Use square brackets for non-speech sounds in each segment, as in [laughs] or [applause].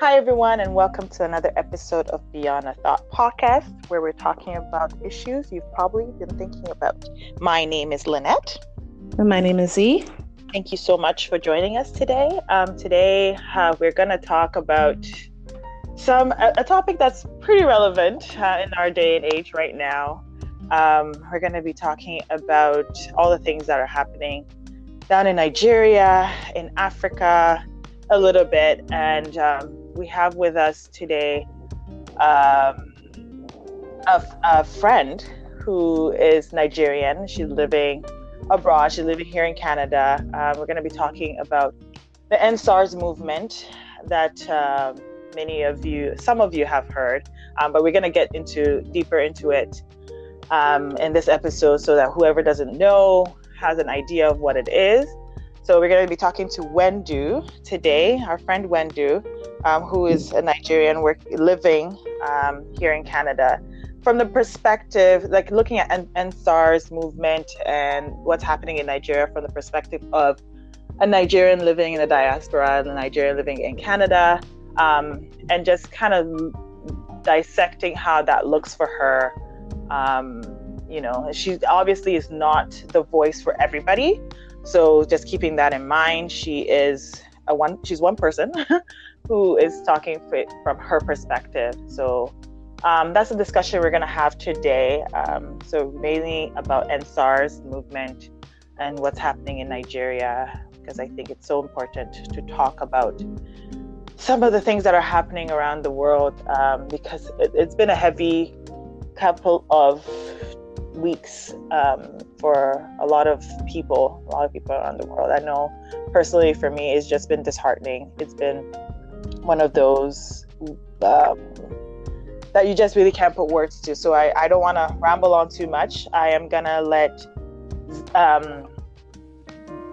Hi, everyone, and welcome to another episode of Beyond a Thought podcast, where we're talking about issues you've probably been thinking about. My name is Lynette. And my name is Z. Thank you so much for joining us today. Um, today, uh, we're going to talk about some a, a, topic that's pretty relevant uh, in our day and age right now. Um, we're going to be talking about all the things that are happening down in Nigeria, in Africa, a little bit, and um, we have with us today um, a, a, friend who is Nigerian. She's living abroad. She's living here in Canada. Uh, we're going to be talking about the EndSARS movement that uh, many of you, some of you have heard, um, but we're going to get into deeper into it um, in this episode so that whoever doesn't know has an idea of what it is. So we're going to be talking to Wendu today, our friend Wendu, um, who is a Nigerian work, living um, here in Canada. From the perspective, like looking at N- EndSARS movement and what's happening in Nigeria from the perspective of a Nigerian living in the diaspora and a Nigerian living in Canada, um, and just kind of dissecting how that looks for her. Um, you know, she obviously is not the voice for everybody, so just keeping that in mind, she is a one. She's one person [laughs] who is talking from her perspective. So um, that's a discussion we're going to have today. Um, so mainly about EndSARS movement and what's happening in Nigeria, because I think it's so important to talk about some of the things that are happening around the world, um, because it, it's been a heavy couple of weeks um, for a lot of people, a lot of people around the world. I know personally for me, it's just been disheartening. It's been one of those um, that you just really can't put words to. So I, I don't want to ramble on too much. I am going to let um,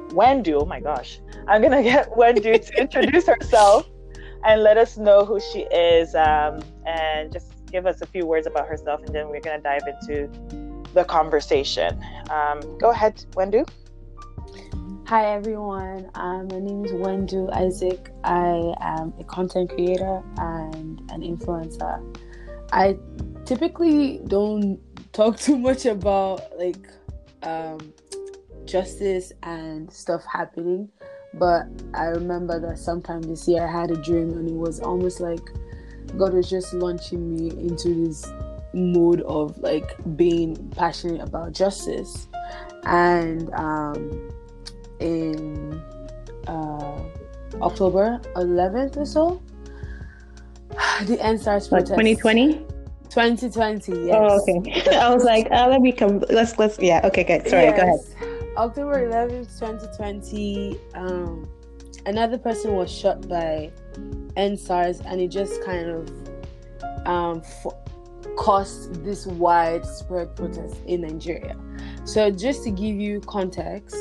Wendu, oh my gosh, I'm going to get [laughs] Wendu to [laughs] introduce herself and let us know who she is um, and just give us a few words about herself. And then we're going to dive into the conversation. Um, go ahead, Wendu. Hi everyone, um, my name is Wendu Isaac. I am a content creator and an influencer. I typically don't talk [laughs] too much about like um, justice and stuff happening, but I remember that sometime this year I had a dream and it was almost like God was just launching me into this mode of like being passionate about justice. And um, in uh, october 11th or so [sighs] the EndSARS like 2020 2020 yes. Oh okay. [laughs] I was like uh, let me come let's let's yeah okay good. Sorry yes. go ahead. October 11th 2020 um, another person was shot by NSARS and it just kind of um, caused this widespread protest in Nigeria. So, just to give you context,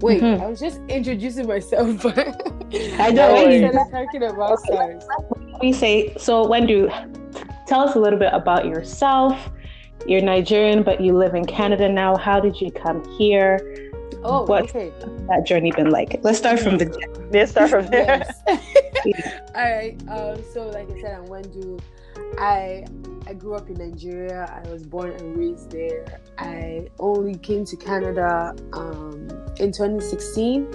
wait, mm-hmm. I was just introducing myself. [laughs] I know when you talking about SARS. We say so. Wendu, tell us a little bit about yourself. You're Nigerian, but you live in Canada now. How did you come here? Oh, What's okay. that journey been like? Let's start from the. Let's start from there. Yes. [laughs] [laughs] All right. Um, so, like I said, I'm Wendu. I I grew up in Nigeria. I was born and raised there. I only came to Canada um, in 2016,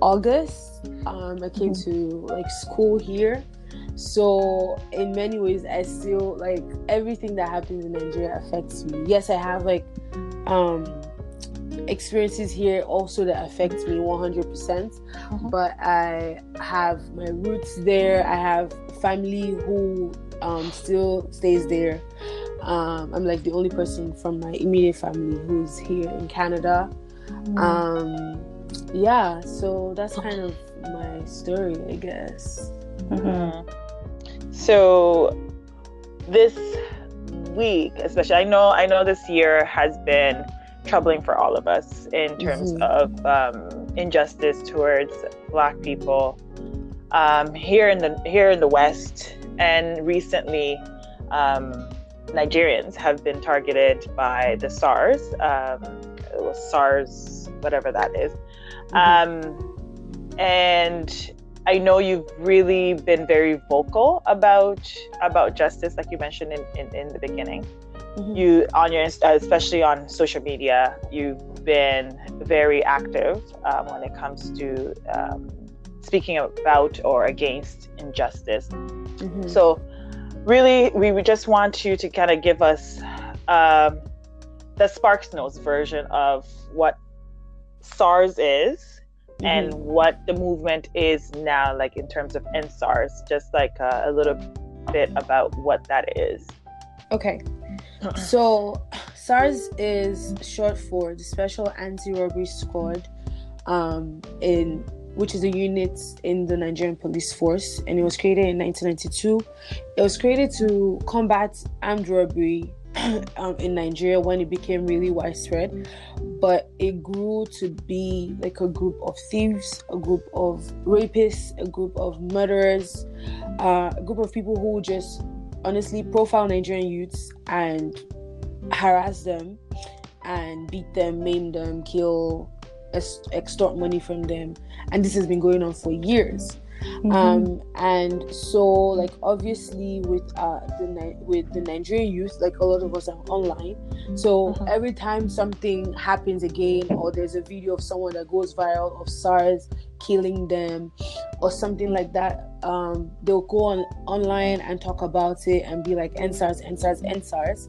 August. Um, I came to like school here. So in many ways, I still like everything that happens in Nigeria affects me. Yes, I have like um, experiences here also that affect me 100%. Mm-hmm. But I have my roots there. I have family who um, still stays there. Um, I'm like the only person from my immediate family who's here in Canada. Mm. Um, yeah, so that's kind of my story, I guess. Mm-hmm. So this week, especially, I know, I know this year has been troubling for all of us in terms mm-hmm. of um, injustice towards Black people um, here in the here in the West and recently, um, Nigerians have been targeted by the SARS, um, SARS, whatever that is. Mm-hmm. Um, and I, I know you've really been very vocal about about justice, like you mentioned in, in, in the beginning. Mm-hmm. You on your especially on social media, you've been very active um, when it comes to um, speaking about or against injustice. Mm-hmm. So, really, we would just want you to kind of give us um, the Sparks Notes version of what SARS is mm-hmm. and what the movement is now, like in terms of EndSARS, just like uh, a little bit about what that is. Okay. So, SARS is short for the Special Anti Robbery Squad um, in which is a unit in the Nigerian police force, and it was created in 1992. It was created to combat armed robbery [clears throat] um, in Nigeria when it became really widespread, but it grew to be like a group of thieves, a group of rapists, a group of murderers, uh, a group of people who just honestly profile Nigerian youths and harass them and beat them, maim them, kill, extort money from them and this has been going on for years mm-hmm. um and so like obviously with uh the with the nigerian youth like a lot of us are online so mm-hmm. every time something happens again or there's a video of someone that goes viral of sars killing them or something like that um, they'll go on online and talk about it and be like EndSARS, EndSARS, EndSARS.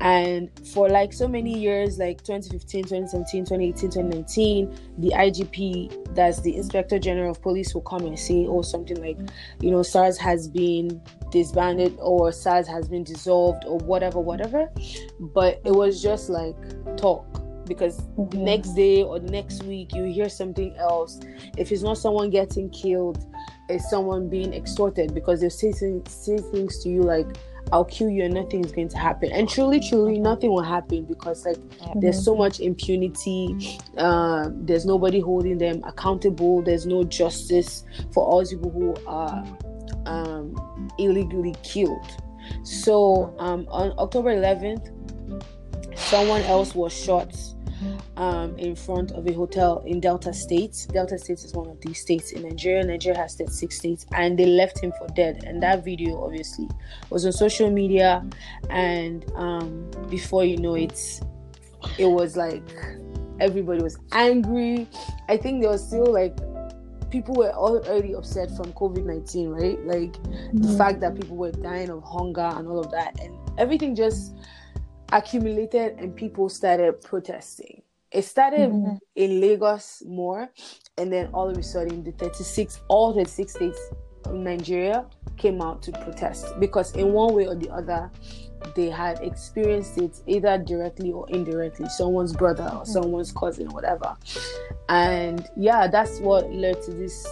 And for like so many years, like 2015, 2017, 2018, 2019, the IGP, that's the Inspector General of Police, will come and say, oh, something like, you know, SARS has been disbanded or SARS has been dissolved or whatever, whatever. But it was just like talk because mm-hmm. next day or next week you hear something else if it's not someone getting killed it's someone being extorted because they say, say things to you like I'll kill you and nothing is going to happen. And truly, truly, nothing will happen because like mm-hmm. there's so much impunity. Uh, there's nobody holding them accountable. There's no justice for all people who are um, illegally killed. So um, on October 11th, someone else was shot um, in front of a hotel in Delta State. Delta State is one of these states in Nigeria. Nigeria has 36 states, and they left him for dead. And that video, obviously, was on social media. And um, before you know it, it was like everybody was angry. I think there was still like people were already upset from COVID 19, right? Like mm-hmm. the fact that people were dying of hunger and all of that. And everything just accumulated and people started protesting. It started mm-hmm. in Lagos more, and then all of a sudden, the 36, all 36 states of Nigeria came out to protest because, in one way or the other, they had experienced it either directly or indirectly someone's brother or mm-hmm. someone's cousin, or whatever. And yeah, that's what led to this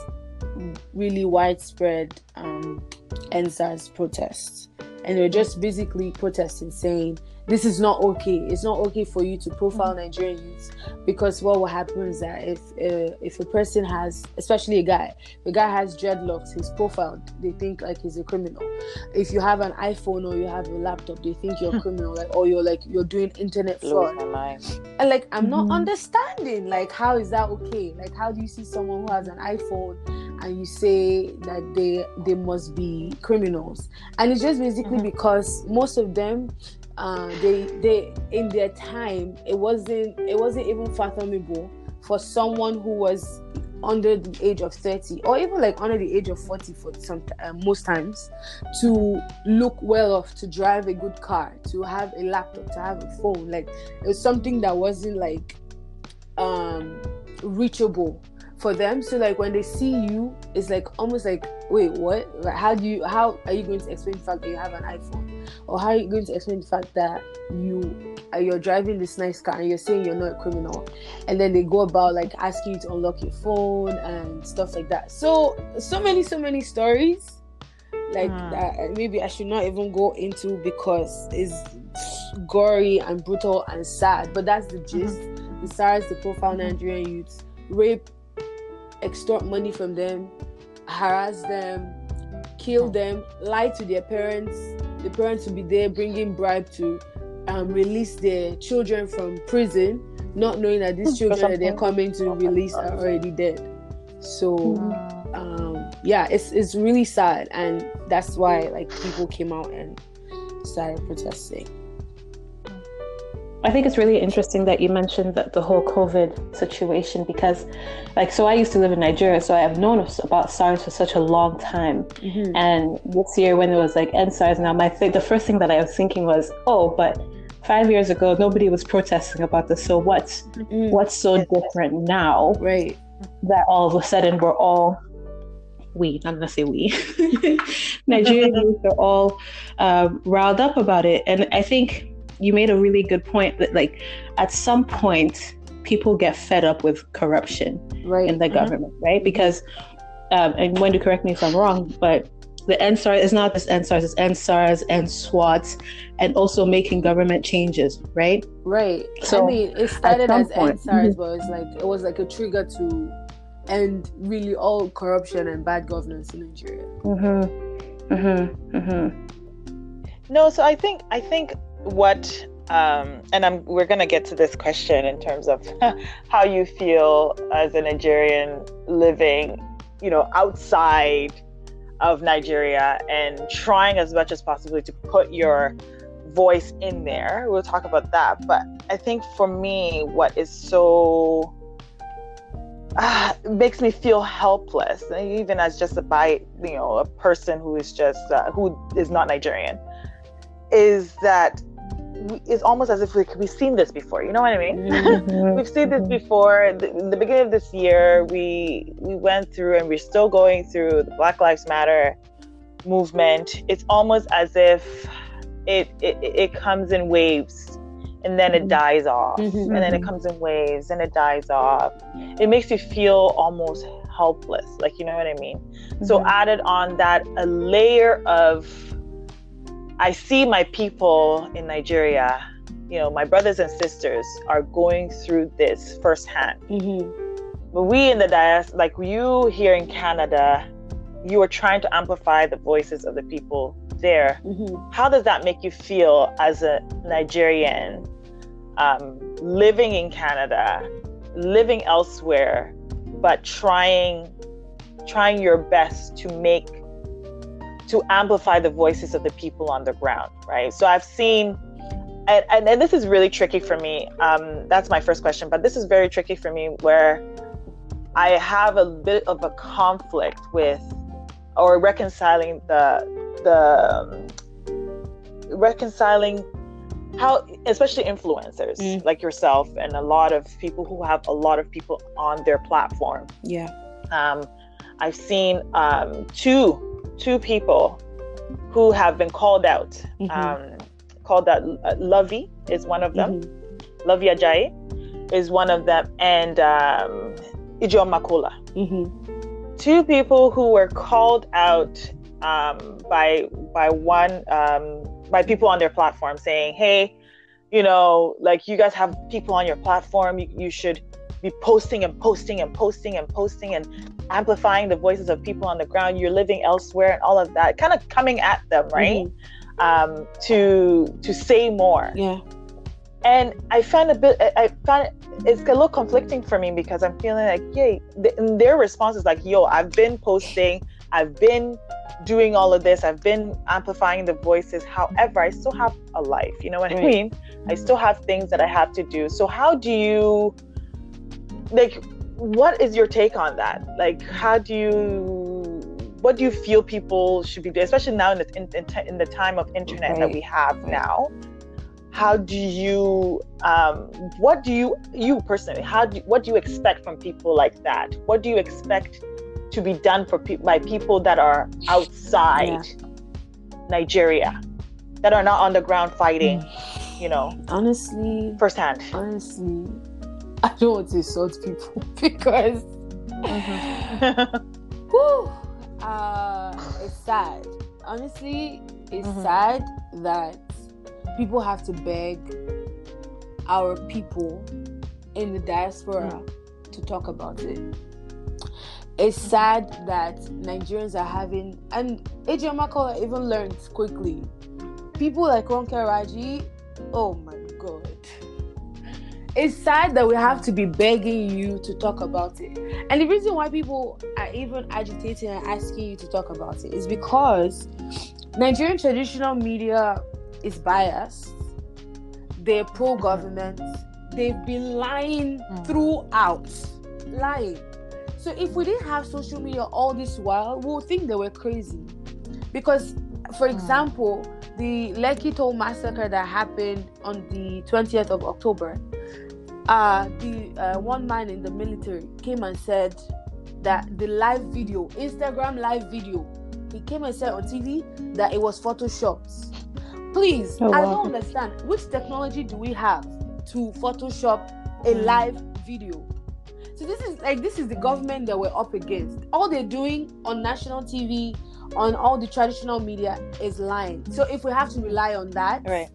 really widespread um, EndSARS protests. And they're just basically protesting saying, this is not okay. It's not okay for you to profile. Nigerian youths because what will happen is that if uh, if a person has, especially a guy, if a guy has dreadlocks, he's profiled. They think like he's a criminal. If you have an iPhone or you have a laptop, they think you're a criminal, like or you're like you're doing internet fraud. And like I'm not mm-hmm. understanding like how is that okay? Like how do you see someone who has an iPhone and you say that they they must be criminals? And it's just basically mm-hmm. because most of them uh, they they in their time it wasn't it wasn't even fathomable for someone who was under the age of 30 or even like under the age of 40 for some uh, most times to look well off to drive a good car to have a laptop to have a phone. Like it's something that wasn't like um reachable for them. So like when they see you it's like almost like wait what? How do you how are you going to explain the fact that you have an iphone or how are you going to explain the fact that you uh, you're driving this nice car and you're saying you're not a criminal and then they go about like asking you to unlock your phone and stuff like that so so many so many stories like hmm. that maybe i should not even go into because it's gory and brutal and sad but that's the gist mm-hmm. the SARS the profile mm-hmm. nigerian youths rape extort money from them, harass them, kill them, lie to their parents. The parents will be there bringing bribe to um, release their children from prison, not knowing that these children that they're coming to release are already dead. So um, yeah, it's it's really sad, and that's why like people came out and started protesting. I think it's really interesting that you mentioned that the whole COVID situation because, like, so I used to live in Nigeria, so I have known about SARS for such a long time. Mm-hmm. And this year, when it was like end SARS, now my th- the first thing that I was thinking was, oh, but five years ago nobody was protesting about this. So what's mm-hmm. what's so different now? Right. That all of a sudden we're all we, I'm gonna say we, [laughs] Nigerian youth are all um, riled up about it, and I think you made a really good point that like at some point people get fed up with corruption right. in the mm-hmm. government, right? Because um, and when to correct me if I'm wrong, but the EndSARS is not just EndSARS, it's EndSARS and SWAT, and also making government changes, right? Right. So I mean, it started as point, EndSARS, mm-hmm. but it's like it was like a trigger to end really all corruption and bad governance in Nigeria. Mm-hmm. Mm-hmm. Mm-hmm. No, so I think I think what um, and I'm we're gonna get to this question in terms of [laughs] how you feel as a Nigerian living, you know, outside of Nigeria and trying as much as possible to put your voice in there. We'll talk about that. But I think for me, what is so uh, [sighs] makes me feel helpless, even as just a by you know a person who is just uh, who is not Nigerian, is that it's almost as if we, we've seen this before. You know what I mean? Mm-hmm. [laughs] we've seen this before. The, in the beginning of this year, we we went through, and we're still going through the Black Lives Matter movement. It's almost as if it it, it comes in waves, and then it mm-hmm. dies off, mm-hmm. and then it mm-hmm. comes in waves, and it dies off. It makes you feel almost helpless, like you know what I mean. So mm-hmm. added on that a layer of I see my people in Nigeria, you know, my brothers and sisters are going through this firsthand. Mm-hmm. But we in the diaspora, like you here in Canada, you are trying to amplify the voices of the people there. Mm-hmm. How does that make you feel as a Nigerian um, living in Canada, living elsewhere, but trying trying your best to make to amplify the voices of the people on the ground, right? So I've seen, and, and, and this is really tricky for me. Um, that's my first question, but this is very tricky for me where I have a bit of a conflict with or reconciling the the um, reconciling how especially influencers mm. like yourself and a lot of people who have a lot of people on their platform yeah um, i've seen um, two two people who have been called out. Mm-hmm. Um, called out. Uh, Luvvie is one of them. Mm-hmm. Luvvie Ajayi is one of them, and um, Ijeoma Makola. Mm-hmm. Two people who were called out um, by by one um, by people on their platform saying, "Hey, you know, like you guys have people on your platform, you, you should." Be posting and posting and posting and posting and amplifying the voices of people on the ground. You're living elsewhere and all of that, kind of coming at them, right? Mm-hmm. Um, to to say more. Yeah. And I find a bit, I find it's a little conflicting for me because I'm feeling like, yay, and their response is like, yo, I've been posting, I've been doing all of this, I've been amplifying the voices. However, I still have a life. You know what right. I mean? I still have things that I have to do. So how do you like what is your take on that like how do you what do you feel people should be doing especially now in the, in, in, in the time of internet right. that we have now how do you um, what do you you personally how do what do you expect from people like that what do you expect to be done for pe- by people that are outside yeah. nigeria that are not on the ground fighting mm. you know honestly firsthand honestly [laughs] I don't want to insult people [laughs] because mm-hmm. [laughs] whew, uh, it's sad. Honestly, it's mm-hmm. sad that people have to beg our people in the diaspora mm-hmm. to talk about it. It's sad that Nigerians are having, and Ijeoma Makola even learned quickly. People like Ronke Raji, oh my god it's sad that we have to be begging you to talk about it. And the reason why people are even agitating and asking you to talk about it is because Nigerian traditional media is biased. They're pro government. They've been lying mm. throughout. Lying. So if we didn't have social media all this while, we'll think they were crazy. Because, for mm. example, the Lekki Toll massacre that happened on the 20th of October, uh, the uh, one man in the military came and said that the live video, Instagram live video, he came and said on TV that it was photoshopped. Please, oh, wow. I don't understand which technology do we have to Photoshop a hmm. live video. So this is like this is the government that we're up against. All they're doing on national TV, on all the traditional media is lying. So if we have to rely on that, right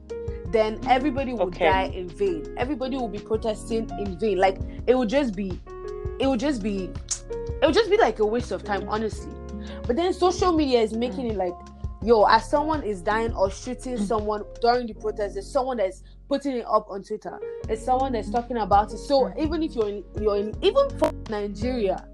then everybody will okay. die in vain. Everybody will be protesting in vain. Like it would just be, it would just be, it would just be like a waste of time, honestly. But then social media is making it like, yo, as someone is dying or shooting someone during the protest, there's someone that's putting it up on Twitter. There's someone that's talking about it. So even if you're in, you're in, even for Nigeria,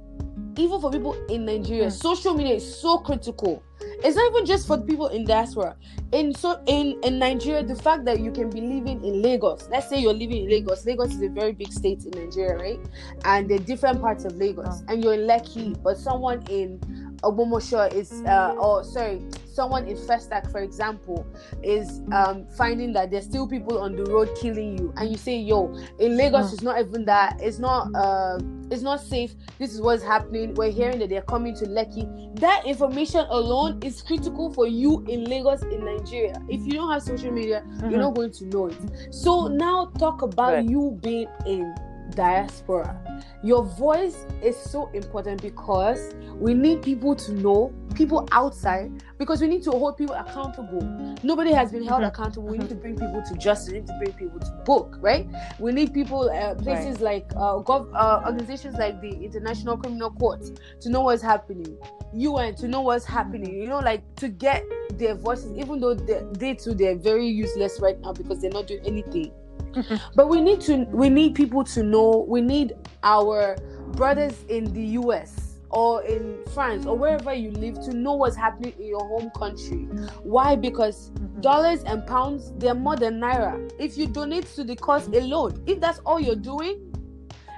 even for people in Nigeria, hmm. social media is so critical it's not even just for the people in diaspora. In so in in Nigeria, the fact that you can be living in Lagos. Let's say you're living in Lagos. Lagos is a very big state in Nigeria, right? And there are different parts of Lagos, and you're in Lekki, but someone in Ogbomosho is, uh, or sorry, someone in Festac, for example, is um, finding that there's still people on the road killing you, and you say, "Yo, in Lagos, mm. it's not even that. It's not. Uh, it's not safe. This is what's happening. We're hearing that they're coming to Lekki. That information alone is critical for you in Lagos, in Nigeria. If you don't have social media, mm-hmm. you're not going to know it. So now talk about right. you being in diaspora. Your voice is so important because we need people to know, people outside, because we need to hold people accountable. Nobody has been held mm-hmm. accountable. We need to bring people to justice. We need to bring people to book, right? We need people, uh, places right. like uh, gov- uh, organizations like the International Criminal Court to know what's happening. UN to know what's happening. You know, like to get their voices, even though they, they too they're very useless right now because they're not doing anything [laughs] but we need to we need people to know we need our brothers in the US or in France or wherever you live to know what's happening in your home country. Why? Because mm-hmm. dollars and pounds they're more than naira. If you donate to the cause alone, if that's all you're doing,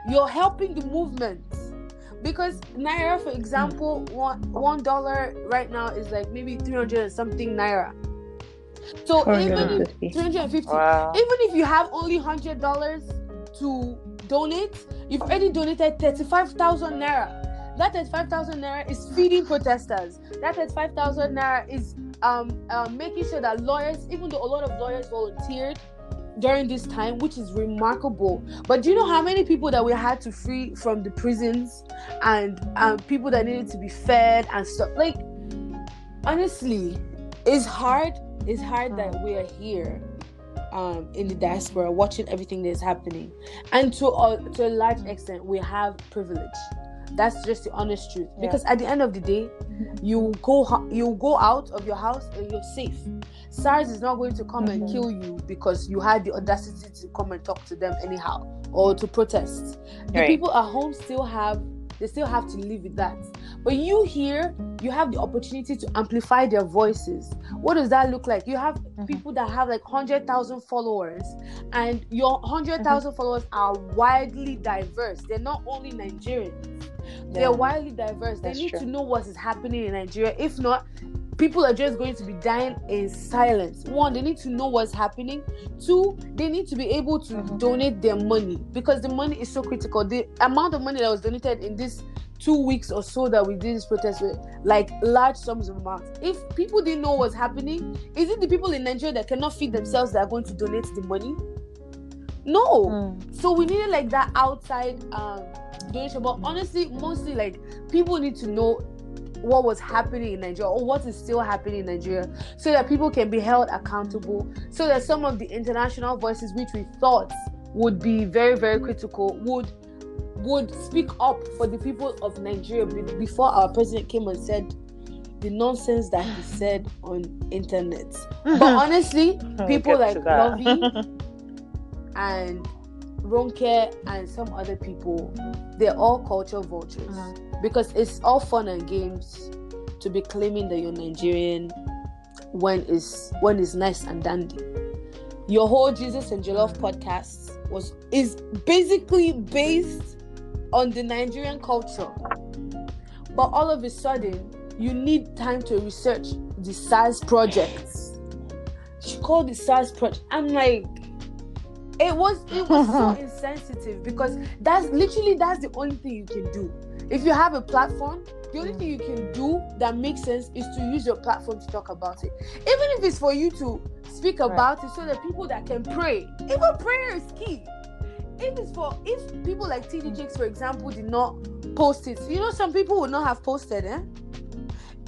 you're helping the movement. Because naira, for example, one one dollar right now is like maybe three hundred and something naira. So even if 350, wow. even if you have only hundred dollars to donate, you've already donated 35,000 naira. That 35,000 naira is feeding protesters. That 35,000 naira is um, uh, making sure that lawyers, even though a lot of lawyers volunteered during this time, which is remarkable. But do you know how many people that we had to free from the prisons and um, people that needed to be fed and stuff? Like, honestly, it's hard it's hard that we are here um, in the diaspora watching everything that is happening, and to a, to a large extent, we have privilege. That's just the honest truth. Yeah. Because at the end of the day, [laughs] you go you go out of your house and you're safe. SARS is not going to come mm-hmm. and kill you because you had the audacity to come and talk to them anyhow or to protest. The right. people at home still have they still have to live with that. But you here, you have the opportunity to amplify their voices. What does that look like? You have mm-hmm. people that have like 100,000 followers, and your 100,000 mm-hmm. followers are widely diverse. They're not only Nigerians, they're widely diverse. They need true. to know what is happening in Nigeria. If not, people are just going to be dying in silence. One, they need to know what's happening. Two, they need to be able to mm-hmm. donate their money because the money is so critical. The amount of money that was donated in this two weeks or so that we did this protest with like large sums of amounts. If people didn't know what's happening, is it the people in Nigeria that cannot feed themselves that are going to donate the money? No. Mm. So we needed like that outside um donation. But honestly, mostly like people need to know what was happening in Nigeria or what is still happening in Nigeria so that people can be held accountable, so that some of the international voices which we thought would be very, very critical would would speak up for the people of Nigeria before our president came and said the nonsense that he said on internet. But [laughs] honestly, people like Luvvie [laughs] and Ronke and some other people, they're all culture vultures mm-hmm. because it's all fun and games to be claiming that you're Nigerian when is when is nice and dandy. Your whole Jesus and Jollof podcast was is basically based on the Nigerian culture. But all of a sudden, you need time to research the SARS projects. She called the SARS project. I'm like, it was it was so [laughs] insensitive because that's literally that's the only thing you can do. If you have a platform, the only thing you can do that makes sense is to use your platform to talk about it. Even if it's for you to speak about right. it so that people that can pray, even prayer is key. If it's for if people like TD Jakes, for example, did not post it, you know, some people would not have posted, eh?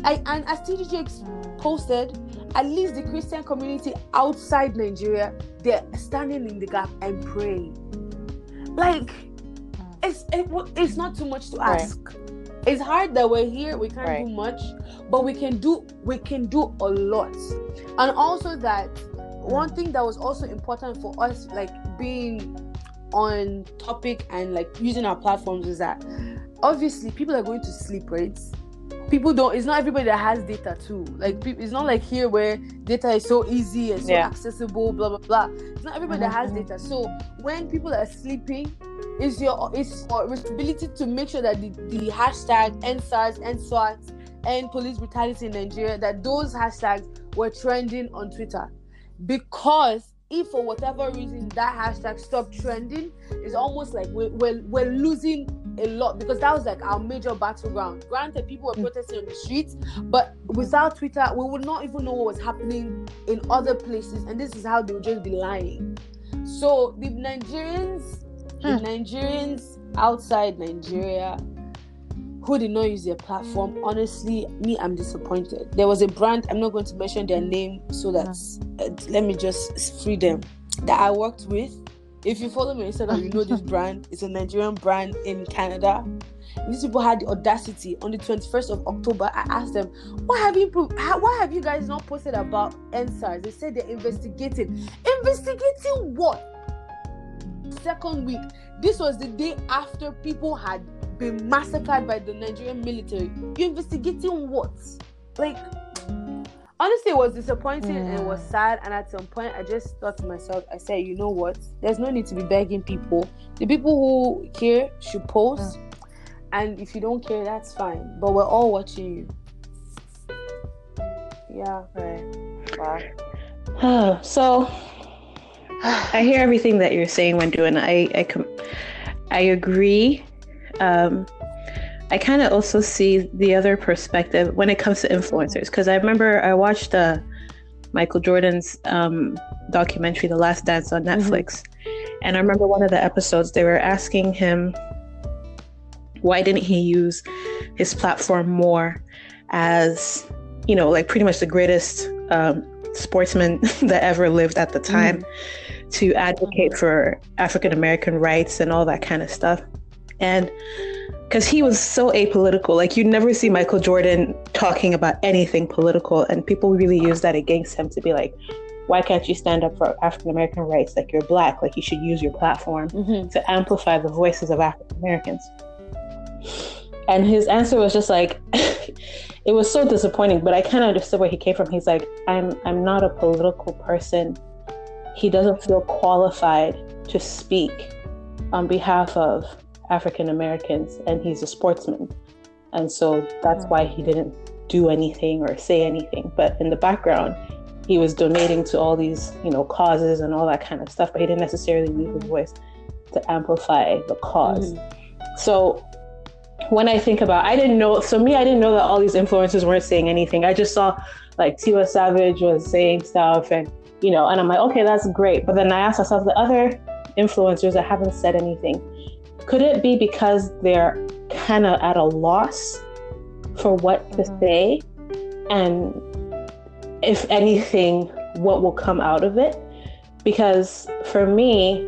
I, and as TD Jakes posted, at least the Christian community outside Nigeria, they're standing in the gap and praying. Like, it's it, it's not too much to ask. Right. It's hard that we're here, we can't right. do much, but we can do we can do a lot. And also that one thing that was also important for us, like being on topic and like using our platforms, is that obviously people are going to sleep, right? people don't it's not everybody that has data too like it's not like here where data is so easy and so yeah. accessible blah blah blah it's not everybody mm-hmm. that has mm-hmm. data so when people are sleeping it's your it's your responsibility to make sure that the, the hashtag EndSARS, EndSWAT, and police brutality in Nigeria, that those hashtags were trending on Twitter. Because if for whatever reason that hashtag stopped trending, it's almost like we're, we're, we're losing a lot because that was like our major battleground. Granted, people were mm. protesting on the streets, but without Twitter, we would not even know what was happening in other places, and this is how they would just be lying. So the Nigerians the hmm. Nigerians outside Nigeria who did not use their platform, honestly, me, I'm disappointed. There was a brand, I'm not going to mention their name so that hmm. uh, let me just free them, that I worked with. If you follow me on Instagram, you know this [laughs] brand. It's a Nigerian brand in Canada. These people had the audacity on the 21st of October. I asked them, "Why have you why have you guys not posted about EndSARS?" They said they're investigating. Investigating what? Second week. This was the day after people had been massacred by the Nigerian military. You're investigating what? Like, honestly, it was disappointing mm. and it was sad. And at some point, I just thought to myself, I said, you know what? There's no need to be begging people. The people who care should post. Mm. And if you don't care, that's fine. But we're all watching you. Yeah. Right. Wow. [sighs] so I hear everything that you're saying, Wendu, and I I, com- I agree. Um, I kind of also see the other perspective when it comes to influencers because I remember I watched uh, Michael Jordan's um, documentary, The Last Dance, on mm-hmm. Netflix, mm-hmm. and I remember one of the episodes they were asking him why didn't he use his platform more as you know like pretty much the greatest um, sportsman [laughs] that ever lived at the time. Mm-hmm to advocate for African American rights and all that kind of stuff. And because he was so apolitical, like you'd never see Michael Jordan talking about anything political, and people really use that against him to be like, why can't you stand up for African American rights? Like you're black, like you should use your platform mm-hmm. to amplify the voices of African Americans. And his answer was just like, [laughs] it was so disappointing, but I kind of understood where he came from. He's like, I'm I'm not a political person he doesn't feel qualified to speak on behalf of African Americans, and he's a sportsman. And so that's why he didn't do anything or say anything. But in the background, he was donating to all these, you know, causes and all that kind of stuff, but he didn't necessarily use his voice to amplify the because mm-hmm. So when I think about I didn't know so me, I didn't know that all these influencers weren't saying anything. I just saw like Tiwa Savage was saying stuff and you know, and I'm like, okay, that's great. But then I asked myself, the other influencers that haven't said anything, could it be because they're kind of at a loss for what to mm-hmm. say? And if anything, what will come out of it? Because for me,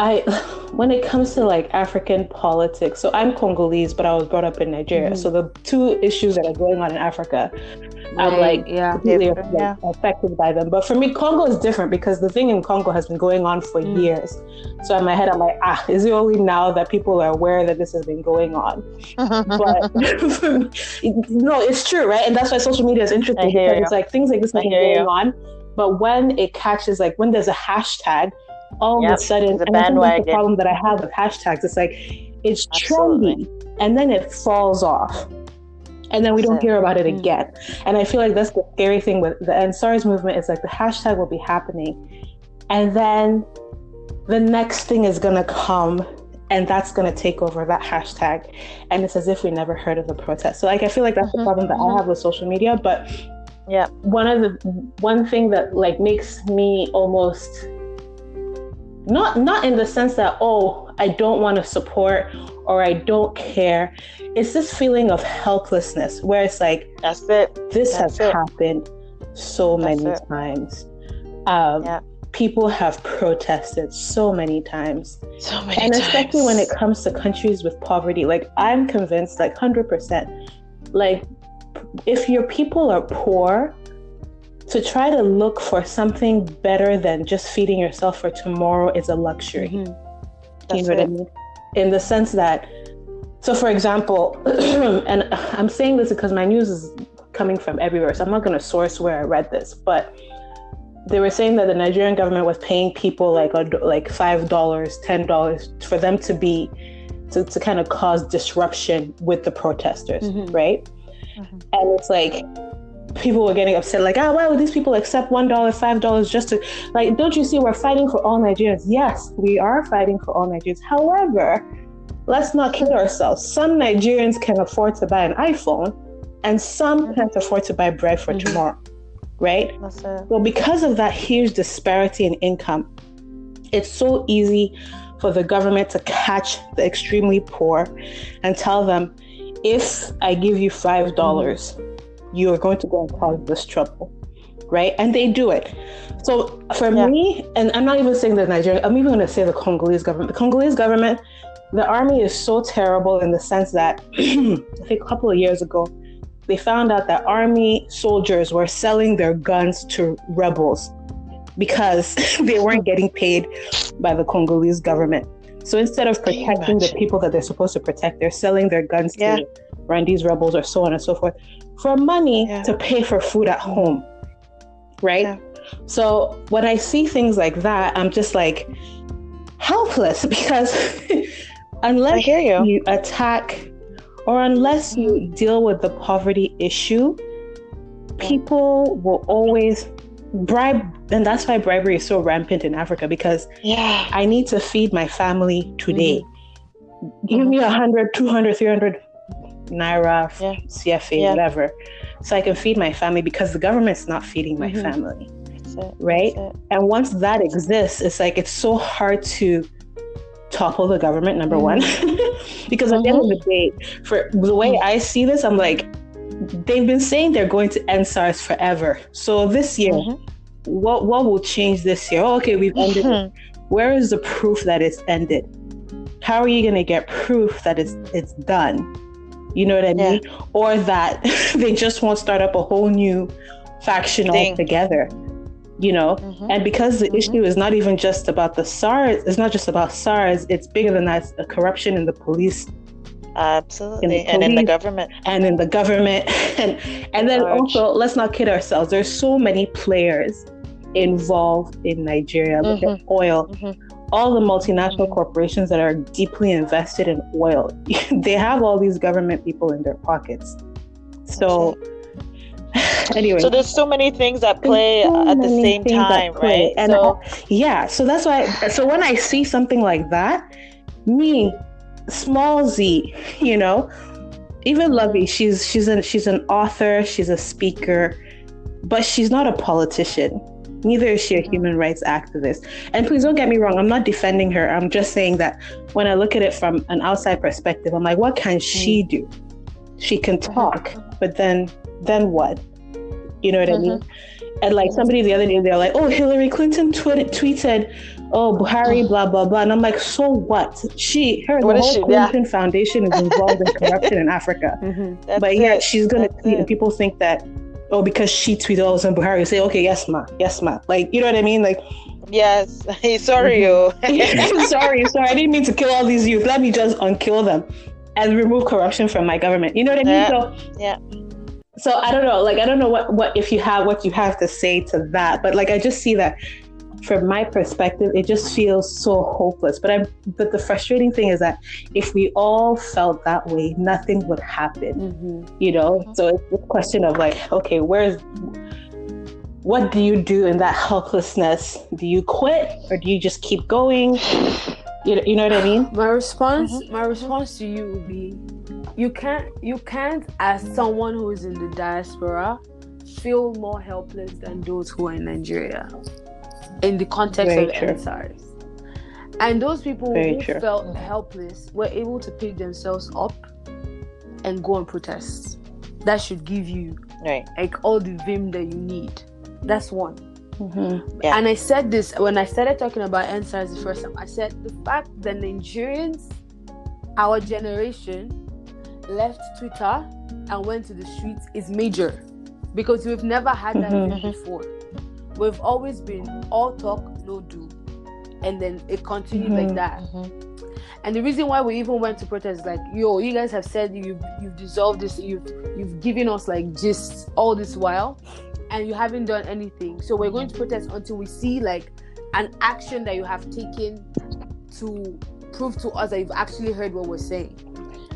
I [sighs] when it comes to like African politics, so I'm Congolese, but I was brought up in Nigeria. Mm-hmm. So the two issues that are going on in Africa, right. I'm like yeah. completely yeah. affected by them. But for me, Congo is different because the thing in Congo has been going on for mm. years. So in my head, I'm like, ah, is it only now that people are aware that this has been going on? but [laughs] [laughs] no, it's true, right? And that's why social media is interesting because it's like things like this have been going on. But when it catches, like when there's a hashtag, all yep, of a sudden, and I think that's the problem that I have with hashtags. It's like it's Absolutely. trendy, and then it falls off, and then we don't hear about it mm. again. And I feel like that's the scary thing with the EndSARS movement. Is like the hashtag will be happening, and then the next thing is gonna come and that's going to take over that hashtag and it's as if we never heard of the protest so like i feel like that's mm-hmm. the problem that i mm-hmm. have with social media but yeah one of the one thing that like makes me almost not not in the sense that oh i don't want to support or i don't care it's this feeling of helplessness where it's like that's it this that's has it. happened so that's many it. times um, yeah. people have protested so many times so many times and times. especially when it comes to countries with poverty like i'm convinced like 100% like if your people are poor to try to look for something better than just feeding yourself for tomorrow is a luxury. Mm-hmm. You know what I mean? In the sense that, so for example, [clears throat] and I'm saying this because my news is coming from everywhere, so I'm not going to source where I read this, but they were saying that the Nigerian government was paying people like a, like five dollars, ten dollars for them to be to, to kind of cause disruption with the protesters, mm-hmm. right? Mm-hmm. And it's like people were getting upset, like, ah, why would these people accept one dollar, five dollars just to like? Don't you see we're fighting for all Nigerians? Yes, we are fighting for all Nigerians. However, let's not kid ourselves. Some Nigerians can afford to buy an iPhone, and some can't afford to buy bread for mm-hmm. tomorrow, right? Well, because of that huge disparity in income, it's so easy for the government to catch the extremely poor and tell them, if I give you five dollars. Mm-hmm you are going to go and cause this trouble right? And they do it. So for yeah. me and i'm not even saying the nigerian i'm even going to say the congolese government. The congolese government the army is so terrible in the sense that [clears throat] i think a couple of years ago they found out that army soldiers were selling their guns to rebels because [laughs] they weren't getting paid by the congolese government. So instead of protecting the people that they're supposed to protect they're selling their guns yeah. to Rwandese rebels or so on and so forth for money yeah. to pay for food at home. Right? Yeah. So when I see things like that, I'm just like helpless [laughs] because unless you. you attack or unless you deal with the poverty issue, people will always bribe and that's why bribery is so rampant in africa because yeah i need to feed my family today mm-hmm. give me a hundred 200 300 naira, yeah. CFA, yeah. whatever, so I can feed my family because the government's not feeding my mm-hmm. family. Right? And once that exists, it's like it's so hard to topple the government, number mm-hmm. one. [laughs] because at the end of the mm-hmm. day, for the way mm-hmm. I see this, I'm like, they've been saying they're going to end SARS forever. So this year, mm-hmm. what what will change this year? Oh, okay, we've ended it. Where is the proof that it's ended? How are you going to get proof that it's it's done? You know what I mean? Yeah. Or that [laughs] they just won't start up a whole new faction Thing. altogether. You know, mm-hmm. and because the mm-hmm. issue is not even just about the SARS, it's not just about SARS. It's bigger than that. The corruption in the police Absolutely. In the and in the government. And in the government. [laughs] And and then Large. also let's not kid ourselves. There's so many players involved in Nigeria. Look mm-hmm. at oil. Mm-hmm all the multinational corporations that are deeply invested in oil, [laughs] they have all these government people in their pockets. So, [laughs] anyway. So there's so many things that play so at the same time, right? And so, yeah, so that's why. So when I see something like that, me, small Z, you know, even Luvvie, she's she's an she's an author, she's a speaker, but she's not a politician Neither is she a human rights activist. And please don't get me wrong, I'm not defending her. I'm just saying that when I look at it from an outside perspective, I'm like, what can she mm. do? She can talk, but then then what? You know what mm-hmm. I mean? And like somebody the other day, they're like, "Oh, Hillary Clinton tweeted, tweeted, oh Buhari, blah blah blah," and I'm like, "So what? She, her, what the whole she? Clinton yeah. Foundation is involved in corruption in Africa, [laughs] mm-hmm. but yet she's gonna tweet, and people think that, oh, because she tweeted all of a sudden Buhari, say, okay, yes ma, yes ma, like you know what I mean, like." Yes, [laughs] sorry, you. [laughs] sorry, sorry. I didn't mean to kill all these youth. Let me just unkill them and remove corruption from my government. You know what I mean? Yeah. So yeah so I don't know, like I don't know what what if you have what you have to say to that, but like I just see that from my perspective, it just feels so hopeless. But I'm but the frustrating thing is that if we all felt that way, nothing would happen. Mm-hmm. You know? So it's a question of like, okay, where's what do you do in that helplessness? Do you quit or do you just keep going? You, you know what I mean? My response, mm-hmm. my response to you would be you can't you can't as someone who is in the diaspora feel more helpless than those who are in Nigeria in the context Very of true. EndSARS. And those people Very who true. felt helpless were able to pick themselves up and go and protest. That should give you right. like all the vim that you need. That's one. Mm-hmm. Yeah. And I said this when I started talking about EndSARS the first time. I said the fact that Nigerians, our generation, left Twitter and went to the streets is major because we've never had that mm-hmm. before. We've always been all talk, no do, and then it continued mm-hmm. like that. Mm-hmm. And the reason why we even went to protest is like, yo, you guys have said you've you've dissolved this, you've you've given us like just all this while, and you haven't done anything. So we're going to protest until we see like an action that you have taken to prove to us that you've actually heard what we're saying.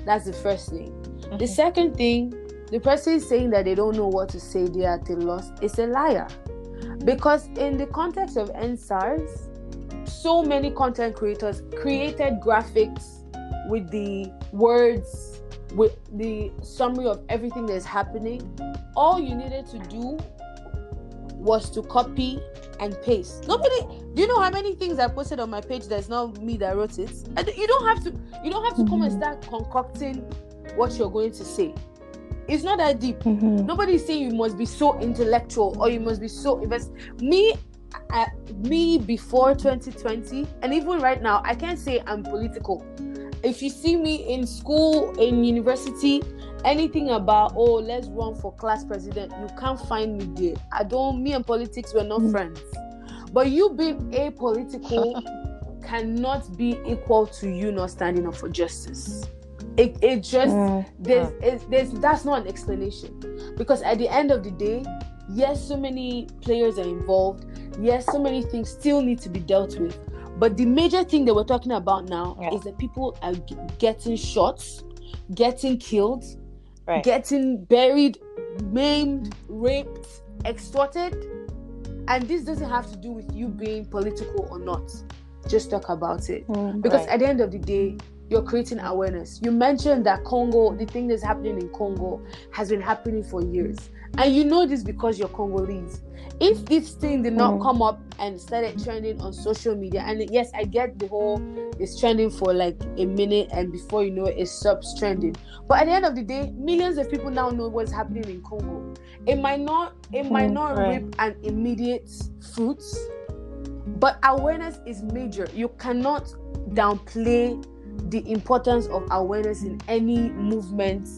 That's the first thing. Mm-hmm. The second thing, the person saying that they don't know what to say, they are at a loss, is a liar. Because in the context of EndSARS, so many content creators created graphics with the words, with the summary of everything that's happening. All you needed to do was to copy and paste. Nobody, do you know how many things I posted on my page that's not me that wrote it? And you don't have to, you don't have to come and mm-hmm. start concocting what you're going to say. It's not that deep. Mm-hmm. Nobody's saying you must be so intellectual or you must be so invest. Me, me before 2020, and even right now, I can't say I'm political. If you see me in school, in university, anything about oh let's run for class president you can't find me there i don't me and politics we're not mm. friends but you being apolitical [laughs] cannot be equal to you not standing up for justice it, it just mm. there's, it, there's that's not an explanation because at the end of the day yes so many players are involved yes so many things still need to be dealt with but the major thing that we're talking about now yeah. is that people are g- getting shot getting killed right. getting buried, maimed, raped, extorted. And this doesn't have to do with you being political or not. Just talk about it. Mm, because right. at the end of the day, you're creating awareness. You mentioned that Congo, the thing that's happening in Congo, has been happening for years. And you know this because you're Congolese if this thing did not mm. come up and started trending on social media and yes i get the whole it's trending for like a minute and before you know it, it stops trending but at the end of the day millions of people now know what's happening in congo it might not it might mm, not right. reap an immediate fruits but awareness is major you cannot downplay the importance of awareness in any movement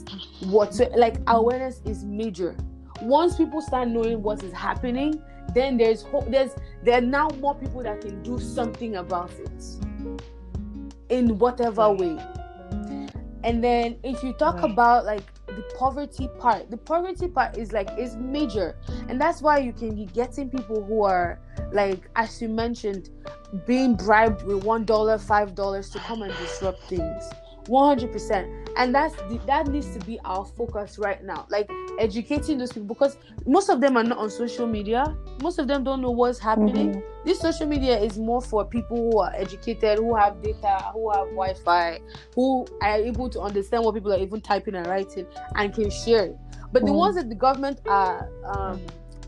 whatsoever like awareness is major. Once people start knowing what is happening then there's hope there's there are now more people that can do something about it in whatever way. And then if you talk about like the poverty part. The poverty part is like is major. And that's why you can be getting people who are like as you mentioned being bribed with one dollar five dollars to come and disrupt things 100% and that's the, that needs to be our focus right now like educating those people because most of them are not on social media most of them don't know what's happening mm-hmm. this social media is more for people who are educated who have data who have wi-fi who are able to understand what people are even typing and writing and can share it but mm-hmm. the ones that the government are um,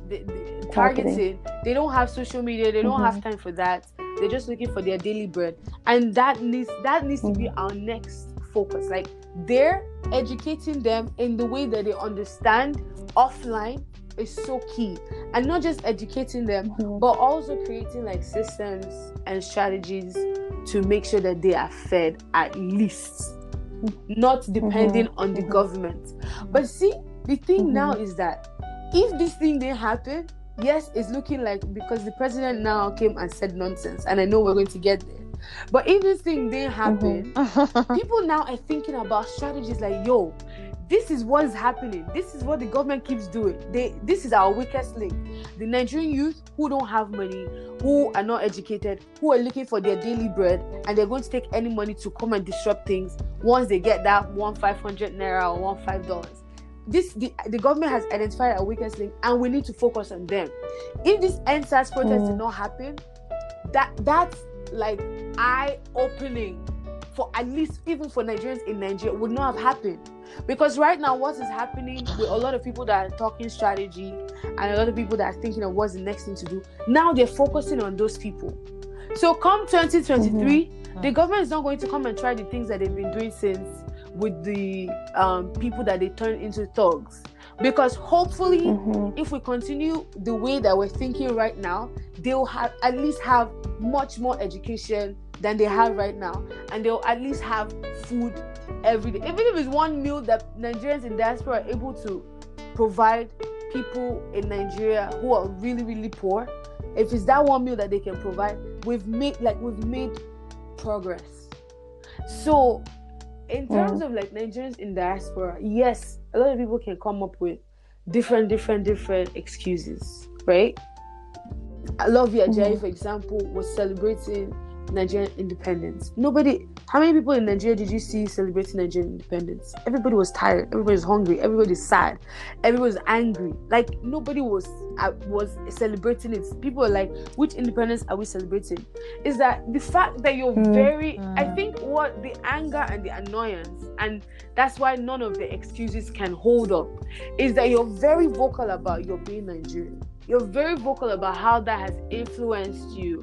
the, the targeting they don't have social media they don't mm-hmm. have time for that they're just looking for their daily bread and that needs that needs to be mm-hmm. our next focus like they're educating them in the way that they understand offline is so key and not just educating them Mhm. but also creating like systems and strategies to make sure that they are fed at least not depending on the mhm. government but see the thing Mhm. now is that if this thing didn't happen yes it's looking like because the president now came and said nonsense and i know we're going to get there but if this thing didn't happen [laughs] people now are thinking about strategies like yo this is what is happening. This is what the government keeps doing. They this is our weakest link. The nigerian youth who don't have money who are not educated who are looking for their daily bread and they're going to take any money to come and disrupt things once they get that one 500 naira or one five dollars. This the, the government has identified our weakest link and we need to focus on them. If this EndSARS protest did Mm. not happen that that's like eye opening for at least even for Nigerians in Nigeria would not have happened. Because right now, what is happening with a lot of people that are talking strategy and a lot of people that are thinking of what's the next thing to do, now they're focusing on those people. So come 2023, the government is not going to come and try the things that they've been doing since with the um, people that they turn into thugs. Because hopefully, Mhm. if we continue the way that we're thinking right now, they'll have at least have much more education than they have right now, and they'll at least have food every day. Even if it's one meal that Nigerians in diaspora are able to provide people in Nigeria who are really, really poor, if it's that one meal that they can provide, we've made like we've made progress. So in terms of like Nigerians in diaspora, yes, a lot of people can come up with different, different, different excuses, right? Luvvie Ajayi, Mhm. for example, was celebrating Nigerian independence. Nobody, how many people in Nigeria did you see celebrating Nigerian independence? Everybody was tired. Everybody was hungry. Everybody was sad. Everybody was angry. Like nobody was uh, was celebrating it. People were like, "Which independence are we celebrating?" Is that the fact that you're Mm. very? I Mm. think what the anger and the annoyance, and that's why none of the excuses can hold up, is that you're very vocal about your being Nigerian. You're very vocal about how that has influenced you.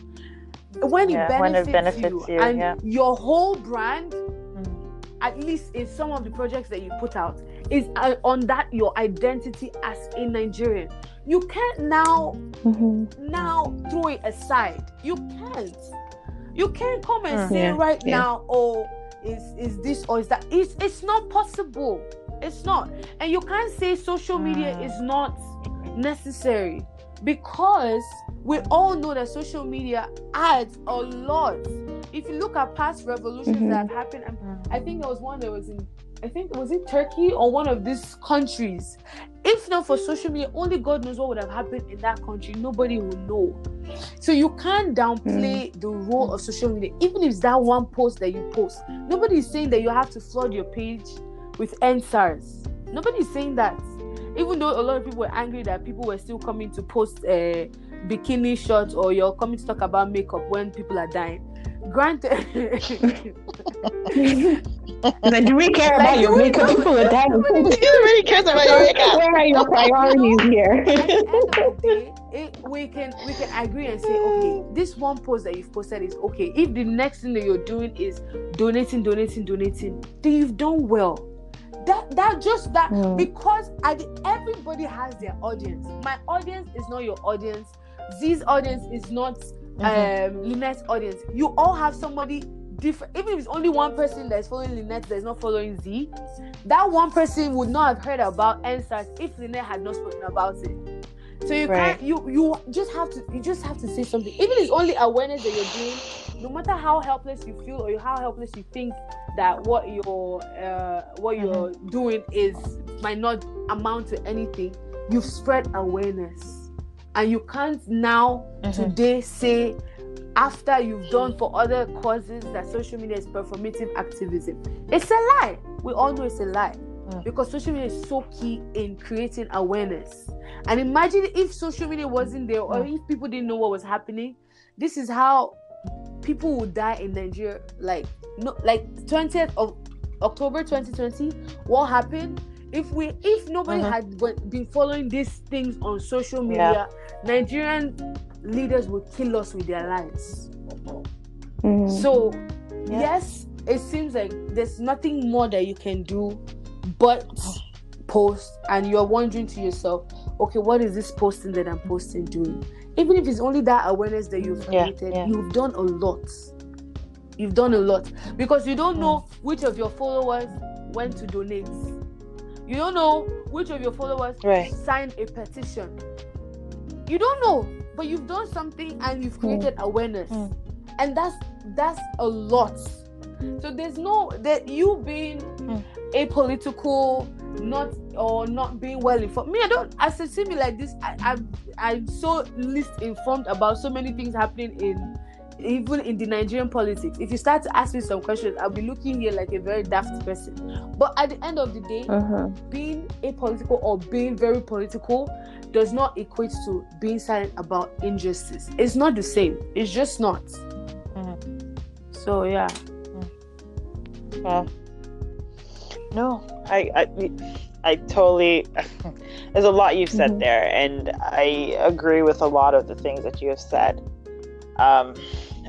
When it, benefits, when it benefits you, and yeah. your whole brand, Mm. at least in some of the projects that you put out, is uh, on that your identity as a Nigerian. You can't now Mhm. now throw it aside. You can't. You can't come and Mm. say Yeah, right yeah. now, oh, is is this or is that? It's it's not possible. It's not. And you can't say social media Mm. is not necessary because we all know that social media adds a lot. If you look at past revolutions Mhm. that have happened, Mm. I think there was one that was in I think was in Turkey or one of these countries. If not for social media, only God knows what would have happened in that country. Nobody will know. So you can't downplay the role of social media, even if it's that one post that you post. Nobody is saying that you have to flood your page with answers. Nobody is saying that. Even though a lot of people were angry that people were still coming to post uh, bikini shots or you're coming to talk about makeup when people are dying. Granted, [laughs] like, do we care about Like, your we makeup? don't- People are dying. Nobody really cares about your makeup. Where are your priorities here? at the end of the day, it, we can we can agree and say, okay, this one post that you've posted is okay. If the next thing that you're doing is donating, donating, donating, then you've done well. That that just that Mm. because at the, everybody has their audience. My audience is not your audience. Z's audience is not um Lynette's audience. You all have somebody different. Even if it's only one person that's following Lynette that's not following Z, that one person would not have heard about EndSARS if Lynette had not spoken about it. So you Right. can't you you just have to you just have to say something. Even if it's only awareness that you're doing, no matter how helpless you feel or how helpless you think that what you're uh, what you're doing is might not amount to anything, you've spread awareness. And you can't now Mhm. today say after you've done for other causes that social media is performative activism. It's a lie. We all know it's a lie. Mm. Because social media is so key in creating awareness. And imagine if social media wasn't there or Mm. if people didn't know what was happening. This is how people would die in Nigeria. Like no like 20th of October 2020. What happened? If we if nobody Mhm. had been following these things on social media, Nigerian leaders would kill us with their lives. Mhm. So, Yeah. yes, it seems like there's nothing more that you can do but post and you're wondering to yourself, okay, what is this posting that I'm posting doing? Even if it's only that awareness that you've created, yeah, yeah. you've done a lot. You've done a lot because you don't know mm. which of your followers went to donate. You don't know which of your followers right. signed a petition. You don't know, but you've done something and you've created mm. awareness, mm. and that's that's a lot. So there's no that you being mm. apolitical, not or not being well informed. Me, I don't. As a see me like this, I, I I'm so least informed about so many things happening in even in the Nigerian politics, if you start to ask me some questions, I'll be looking here like a very daft person. But at the end of the day, uh-huh. being apolitical or being very political does not equate to being silent about injustice. It's not the same. It's just not. Mm-hmm. So yeah. Yeah. No, I, I, I totally. [laughs] there's a lot you've said mm-hmm. there, and I agree with a lot of the things that you have said um,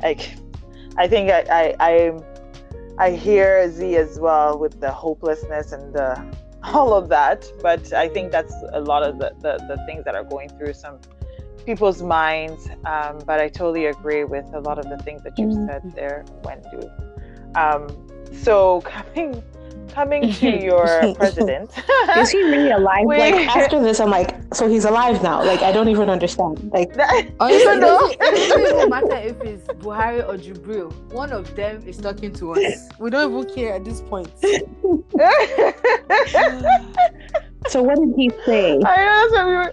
like I think I, I I I hear Z as well with the hopelessness and the [laughs] all of that, but I think that's a lot of the, the, the things that are going through some people's minds. Um, but I totally agree with a lot of the things that you've mm-hmm. said there, Wendu. Um, so [laughs] coming coming [laughs] to your president. [laughs] Is he really alive? Wait. Like after this, I'm like, so he's alive now. Like I don't even understand. Like [laughs] honestly, know. it doesn't matter if it's Buhari or Jubril. One of them is talking to us. We don't even care at this point. so what did he say? I know. So we were,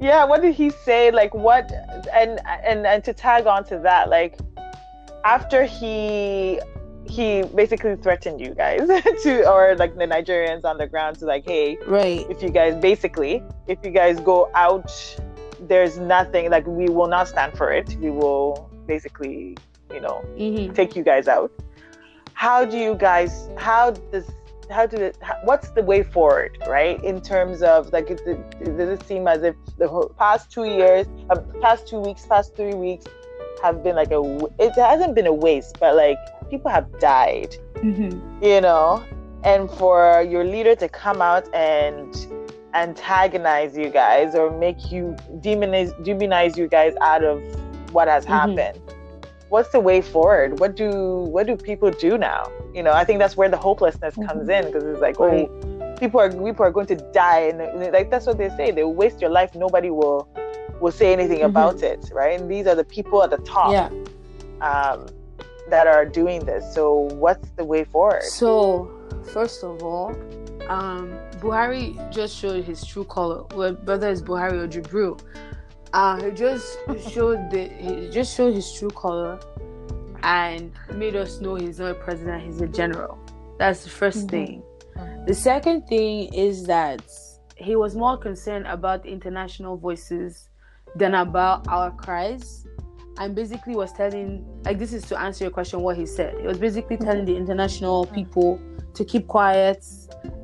yeah, what did he say? Like what? And and and to tag on to that, like after he he basically threatened you guys [laughs] to or like the Nigerians on the ground to like, hey, right. If you guys basically, if you guys go out, there's nothing like we will not stand for it. We will basically, you know, mm-hmm. take you guys out. How do you guys? How does how do it, what's the way forward right in terms of like does it seem as if the past two years uh, past two weeks past three weeks have been like a it hasn't been a waste but like people have died, mm-hmm. you know, and for your leader to come out and antagonize you guys or make you demonize demonize you guys out of what has mm-hmm. happened what's the way forward what do what do people do now you know i think that's where the hopelessness mm-hmm. comes in because it's like oh people are people are going to die and, like that's what they say they waste your life nobody will will say anything mm-hmm. about it right and these are the people at the top yeah. um that are doing this. So what's the way forward? So first of all, um, Buhari just showed his true color. Whether it's Buhari or Jubril, uh, he just [laughs] showed the he just showed his true color and made us know he's not a president, he's a general. That's the 1st mm-hmm. thing. The second thing is that he was more concerned about international voices than about our cries. And basically was telling like this is to answer your question what he said. He was basically telling the international people to keep quiet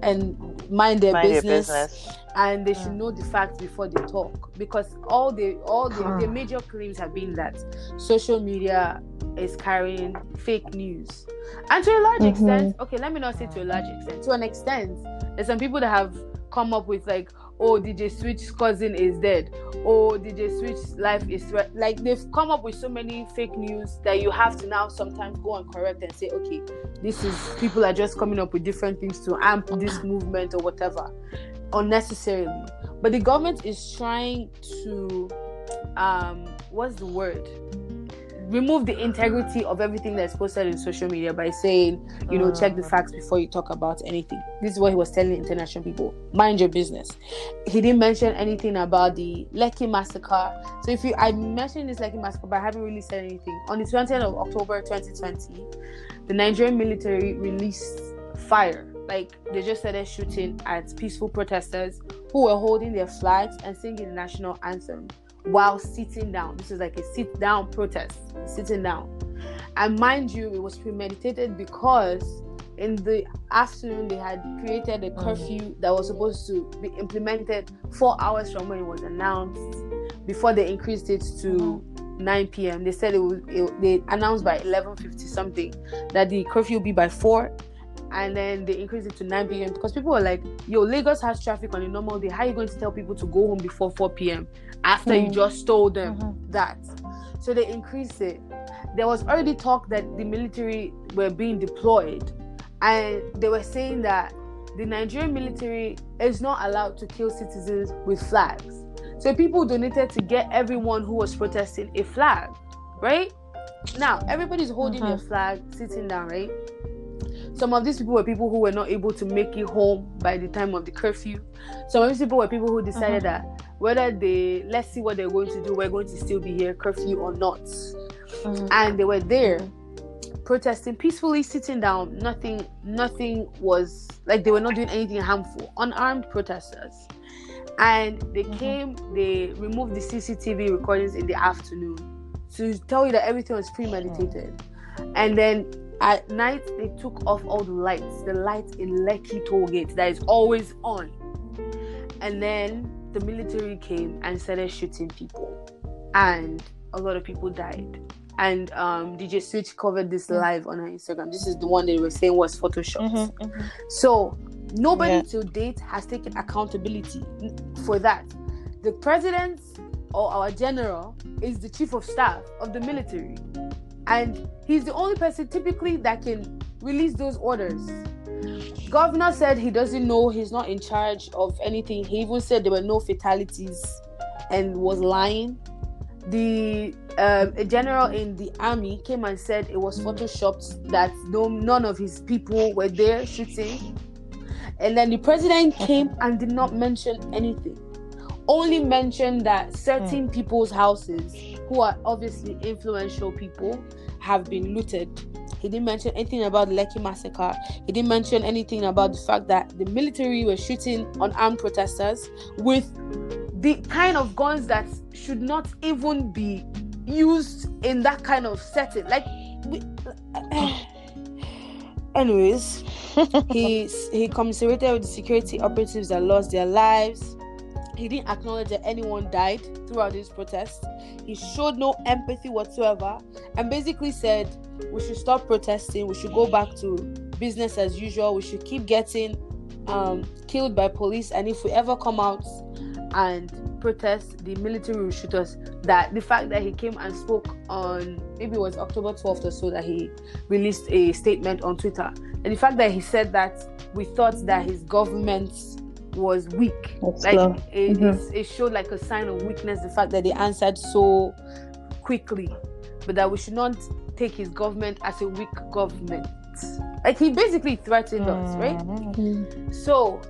and mind their mind business, business, and they should know the facts before they talk. Because all the all the, the major claims have been that social media is carrying fake news. And to a large mm-hmm. extent okay let me not say to a large extent. To an extent there's some people that have come up with like oh DJ Switch's cousin is dead, oh DJ Switch's life is threat. Like they've come up with so many fake news that you have to now sometimes go and correct and say, okay, this is people are just coming up with different things to amp this movement or whatever, unnecessarily. But the government is trying to, um, what's the word? Remove the integrity of everything that's posted in social media by saying, you know, check the mm. facts before you talk about anything. This is what he was telling international people. Mind your business. He didn't mention anything about the Lekki massacre. So if you I mentioned this Lekki massacre, but I haven't really said anything. On the 20th of October 2020, the Nigerian military released fire. Like they just started shooting at peaceful protesters who were holding their flags and singing the national anthem while sitting down. This is like a sit down protest, sitting down. And mind you, it was premeditated because in the afternoon they had created a mm. curfew that was supposed to be implemented four hours from when it was announced before they increased it to 9 p.m. They said it was it, they announced by 11:50 something that the curfew would be by 4 and then they increased it to 9 p.m. because people were like, "Yo, Lagos has traffic on a normal day. How are you going to tell people to go home before 4 p.m. after mm-hmm. you just told them mm-hmm. that?" So they increased it. There was already talk that the military were being deployed, and they were saying that the Nigerian military is not allowed to kill citizens with flags. So people donated to get everyone who was protesting a flag, right? Now everybody's holding their mm-hmm. flag, sitting down, right? Some of these people were people who were not able to make it home by the time of the curfew. Some of these people were people who decided uh-huh. that whether they let's see what they're going to do, we're going to still be here, curfew or not. Uh-huh. And they were there protesting peacefully, sitting down. Nothing, nothing was like they were not doing anything harmful. Unarmed protesters, and they mm-hmm. came. They removed the CCTV recordings in the afternoon to tell you that everything was premeditated. Mm-hmm. And then at night, they took off all the lights, the lights in Lekki toll gate that is always on. And then the military came and started shooting people. And a lot of people died. And um, DJ Switch covered this mm. live on her Instagram. This is the one they were saying was photoshopped. Mm-hmm, mm-hmm. So nobody yeah. to date has taken accountability for that. The president or our general is the chief of staff of the military and he's the only person typically that can release those orders. Governor said he doesn't know, he's not in charge of anything. He even said there were no fatalities and was lying. The um, a general in the army came and said it was photoshopped that no none of his people were there shooting. And then the president came and did not mention anything. Only mentioned that certain mm. people's houses who are obviously influential people, have been looted. He didn't mention anything about the Lekki massacre. He didn't mention anything about the fact that the military were shooting unarmed protesters with the kind of guns that should not even be used in that kind of setting. Like, we, [sighs] anyways, [laughs] he he commiserated with the security operatives that lost their lives. He didn't acknowledge that anyone died throughout this protest. He showed no empathy whatsoever and basically said we should stop protesting, we should go back to business as usual, we should keep getting um, killed by police, and if we ever come out and protest, the military will shoot us. That the fact that he came and spoke on maybe it was October 12th or so that he released a statement on Twitter, and the fact that he said that we thought that his government was weak. That's like it, mm-hmm. it showed like a sign of weakness, the fact that they answered so quickly, but that we should not take his government as a weak government. Like he basically threatened mm-hmm. us, right? Mm-hmm. So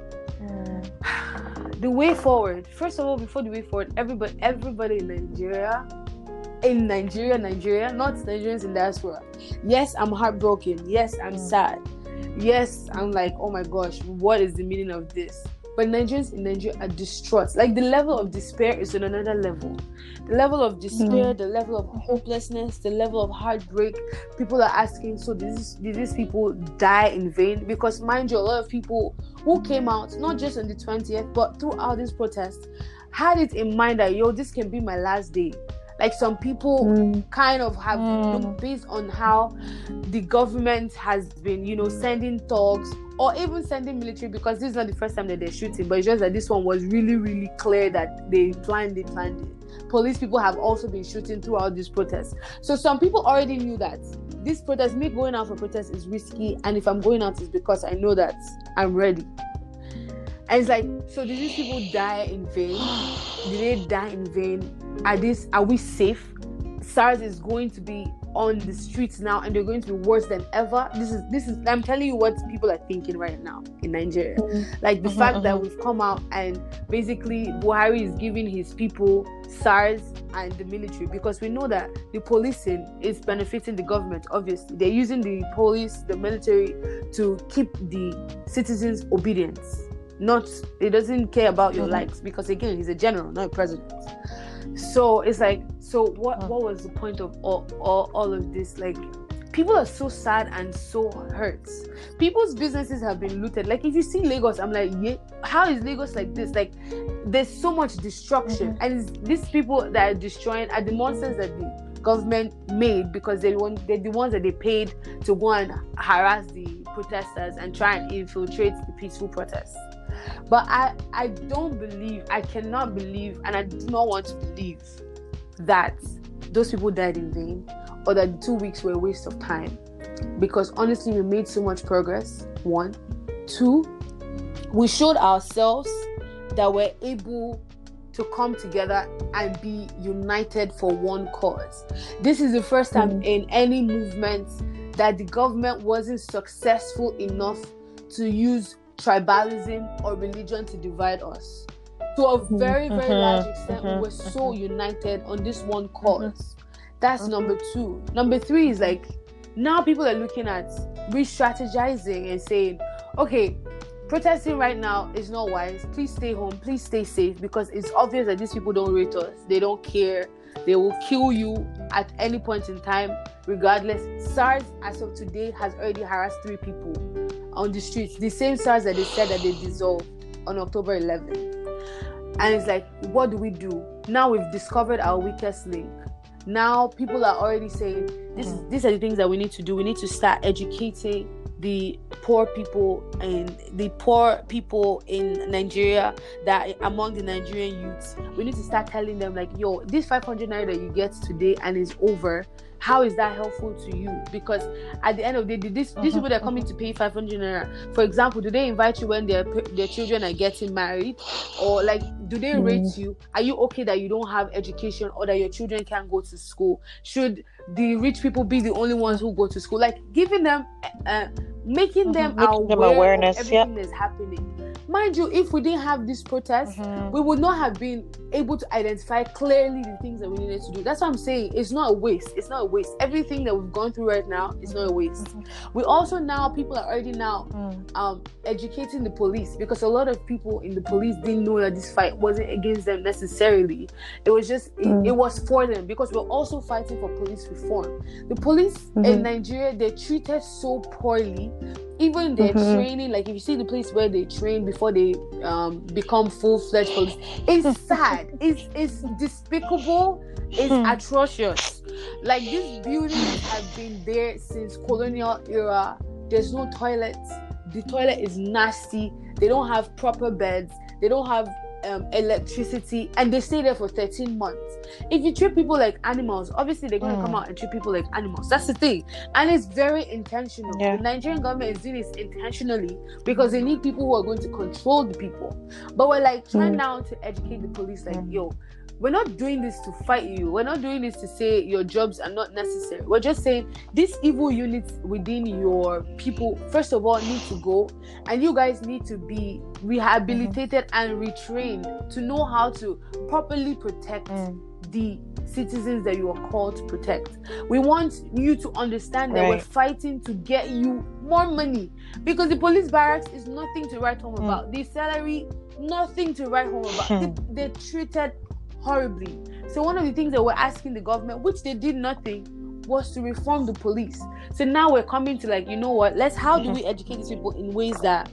mm. the way forward, first of all, before the way forward, everybody everybody in Nigeria in Nigeria, Nigeria, not Nigerians in diaspora. Yes, I'm heartbroken. Yes, I'm mm. sad. Yes, I'm like, oh my gosh, what is the meaning of this? But Nigerians in Nigeria are distraught. Like the level of despair is on another level. The level of despair, mm. the level of hopelessness, the level of heartbreak. People are asking, so did, this, did these people die in vain? Because mind you, a lot of people who came out, not just on the 20th, but throughout this protest, had it in mind that yo, this can be my last day. Like some people mm. kind of have mm. looked based on how the government has been, you know, sending thugs or even sending military because this is not the first time that they're shooting, but it's just that this one was really, really clear that they planned it, planned it. Police people have also been shooting throughout this protest. So some people already knew that this protest, me going out for protest is risky, and if I'm going out, it's because I know that I'm ready. And it's like, so did these people die in vain? Did they die in vain? Are this are we safe? SARS is going to be on the streets now and they're going to be worse than ever. This is this is I'm telling you what people are thinking right now in Nigeria. Mm-hmm. Like the uh-huh, fact uh-huh. that we've come out and basically Buhari is giving his people SARS and the military because we know that the policing is benefiting the government, obviously. They're using the police, the military to keep the citizens obedient. Not he doesn't care about your mm-hmm. likes because again he's a general, not a president. So it's like so what what was the point of all, all, all of this? Like people are so sad and so hurt. People's businesses have been looted. Like if you see lagos i'm like yeah how is lagos like this? Like there's so much destruction. Mm-hmm. and these people that are destroying are the monsters that the government made because they want they're the ones that they paid to go and harass the protesters and try and infiltrate the peaceful protests. But I, I don't believe, I cannot believe, and I do not want to believe that those people died in vain or that two weeks were a waste of time. Because honestly, we made so much progress. One. Two, we showed ourselves that we're able to come together and be united for one cause. This is the first time mm. in any movement that the government wasn't successful enough to use tribalism or religion to divide us. To a mm-hmm. very, very mm-hmm. large extent, mm-hmm. we're so mm-hmm. united on this one mm-hmm. cause. That's mm-hmm. number two. Number three is like now people are looking at re strategizing and saying, okay, protesting right now is not wise. Please stay home. Please stay safe because it's obvious that these people don't rate us. They don't care. They will kill you at any point in time, regardless. SARS, as of today, has already harassed three people on the streets. The same SARS that they said that they dissolved on October 11th. And it's like, what do we do? Now we've discovered our weakest link. Now people are already saying, this is these are the things that we need to do. We need to start educating the poor people and the poor people in Nigeria that among the Nigerian youths, we need to start telling them like, yo, this 500 naira that you get today and is over how is that helpful to you? Because at the end of the day, this, these people that are coming to pay 500 naira, for example, do they invite you when their their children are getting married, or like do they mm. rate you? Are you okay that you don't have education or that your children can't go to school? Should the rich people be the only ones who go to school? Like giving them, uh, making them mm-hmm. aware them awareness, of everything that's happening mind you, if we didn't have this protest, mm-hmm. we would not have been able to identify clearly the things that we needed to do. That's what I'm saying. It's not a waste. It's not a waste. Everything that we've gone through right now is not a waste. Mm-hmm. We also now people are already now mm. um, educating the police because a lot of people in the police didn't know that this fight wasn't against them necessarily. It was just mm. it, it, was for them because we're also fighting for police reform. The police mm-hmm. in Nigeria they're treated so poorly even their mm-hmm. training, like if you see the place where they train before they um, become full fledged police, it's [laughs] sad. It's it's despicable. It's hmm. atrocious. Like these buildings have been there since colonial era. There's no toilets. The toilet is nasty. They don't have proper beds. They don't have um, electricity and they stay there for 13 months. If you treat people like animals, obviously they're going to mm. come out and treat people like animals. That's the thing. And it's very intentional. Yeah. The Nigerian government is doing this intentionally because they need people who are going to control the people. But we're like trying mm. now to educate the police like, mm. yo, we're not doing this to fight you. We're not doing this to say your jobs are not necessary. We're just saying these evil units within your people, first of all, need to go, and you guys need to be rehabilitated and retrained to know how to properly protect mm. the citizens that you are called to protect. We want you to understand that right. we're fighting to get you more money because the police barracks is nothing to write home mm. about. The salary, nothing to write home about. [laughs] they, they're treated horribly. So one of the things that we're asking the government, which they did nothing, was to reform the police. So now we're coming to like, you know what? Let's how do mm-hmm. we educate these people in ways that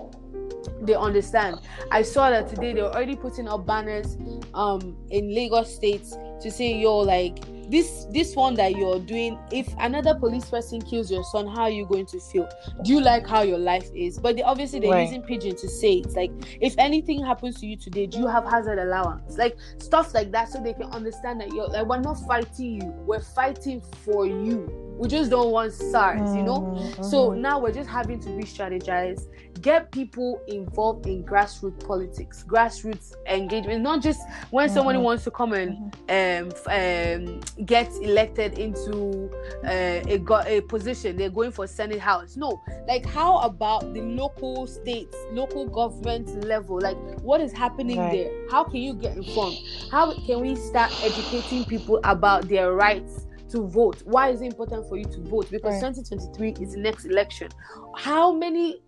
they understand. I saw that today they're already putting up banners um in Lagos states to say yo like this this one that you're doing if another police person kills your son how are you going to feel? Do you like how your life is? But they, obviously they're right. using pidgin to say it's like if anything happens to you today do you have hazard allowance? Like stuff like that so they can understand that you're like we're not fighting you. We're fighting for you we just don't want SARS, you know. Mm-hmm. So now we're just having to re-strategize, get people involved in grassroots politics, grassroots engagement. Not just when mm-hmm. someone wants to come and mm-hmm. um, um, get elected into uh, a a position, they're going for Senate House. No, like how about the local states, local government level? Like what is happening right. there? How can you get informed? How can we start educating people about their rights? To vote. Why is it important for you to vote? Because right. 2023 is the next election. How many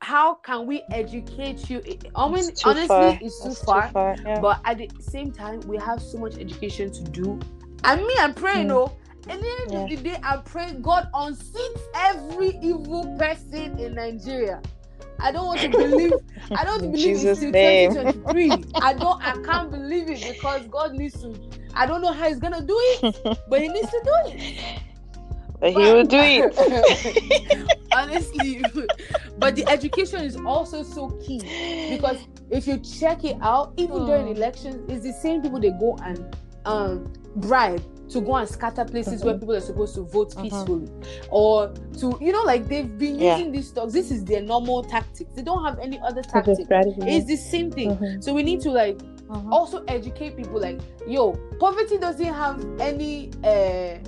how can we educate you? I mean, honestly, far. it's too it's far. Too far yeah. But at the same time, we have so much education to do. And me, I'm praying, mm. oh. And the end yeah. of the day, I pray God unseats every evil person in Nigeria. I don't want to believe. I don't [laughs] believe Jesus it's 2023. I don't. I can't believe it because God needs to I don't know how he's gonna do it, [laughs] but he needs to do it. But, he will do it. [laughs] honestly. but the education is also so key because if you check it out, even mm. during elections, it's the same people they go and um, bribe to go and scatter places mm-hmm. where people are supposed to vote mm-hmm. peacefully or to you know like they've been yeah. using these stocks this is their normal tactics they don't have any other tactics it's the same thing mm-hmm. so we need to like uh-huh. also educate people like yo poverty doesn't have any uh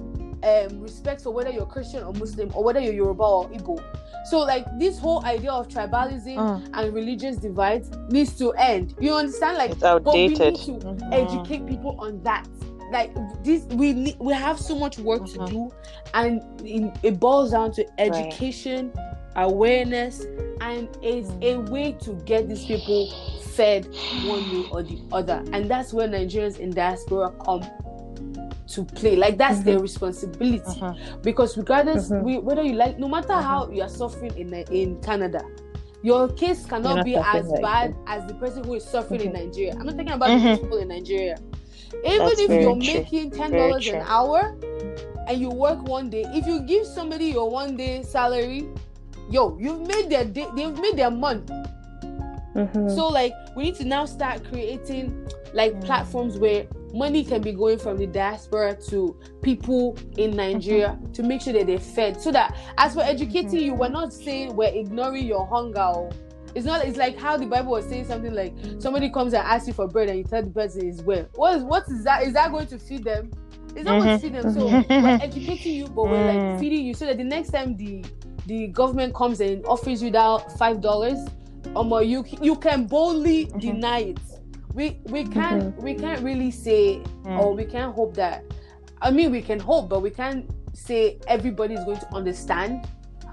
um, respect for whether you're Christian or Muslim or whether you're Yoruba or Igbo. So like this whole idea of tribalism uh. and religious divides needs to end. You understand? Like it's outdated. But we need to mm-hmm. educate people on that. Like this, we we have so much work to mm-hmm. do, and it, it, boils down to education, right. Awareness, and it's a way to get these people fed one way or the other. And that's where Nigerians in diaspora come to play. Like that's mm-hmm. their responsibility. Uh-huh. Because regardless, mm-hmm. we, whether you like, no matter uh-huh. how you are suffering in in Canada, your case cannot be as like bad that. as the person who is suffering in mm-hmm. Nigeria. I'm not talking about mm-hmm. the people in Nigeria. Even that's if you're true. making ten dollars an hour and you work one day, if you give somebody your one day salary, yo, you've made their day, they've made their month. Mm-hmm. So like we need to now start creating like mm. platforms where money can be going from the diaspora to people in Nigeria mm-hmm. to make sure that they're fed. So that as we're educating mm-hmm. you, we're not saying we're ignoring your hunger. It's not. It's like how the Bible was saying something like somebody comes and asks you for bread and you tell the person is well. What is what is that? Is that going to feed them? It's not going to feed them. So mm-hmm. we're educating you, but we're like mm. feeding you so that the next time the the government comes and offers you that five dollars, um, you you can boldly mm-hmm. deny it we we can't mm-hmm. we can't really say mm. or we can't hope that i mean we can hope but we can't say everybody is going to understand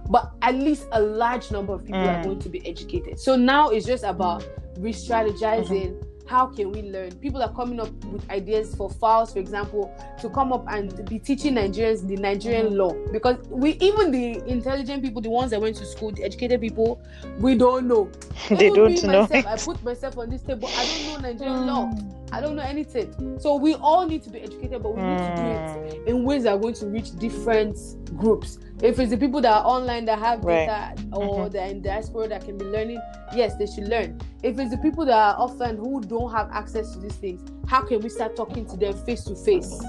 but at least a large number of people mm. are going to be educated so now it's just about re-strategizing mm-hmm how can we learn? People are coming up with ideas for Falz, for example, to come up and be teaching Nigerians the Nigerian mm-hmm. law. Because we, even the intelligent people, the ones that went to school, the educated people, we don't know. [laughs] they don't know. Myself, I put myself on this table. I don't know Nigerian law. I don't know anything. So we all need to be educated, but we need to do it mm. in ways that are going to reach different groups. If it's the people that are online that have right. data or mm-hmm. they're in diaspora that can be learning, yes, they should learn. If it's the people that are offline who don't have access to these things, how can we start talking to them face to face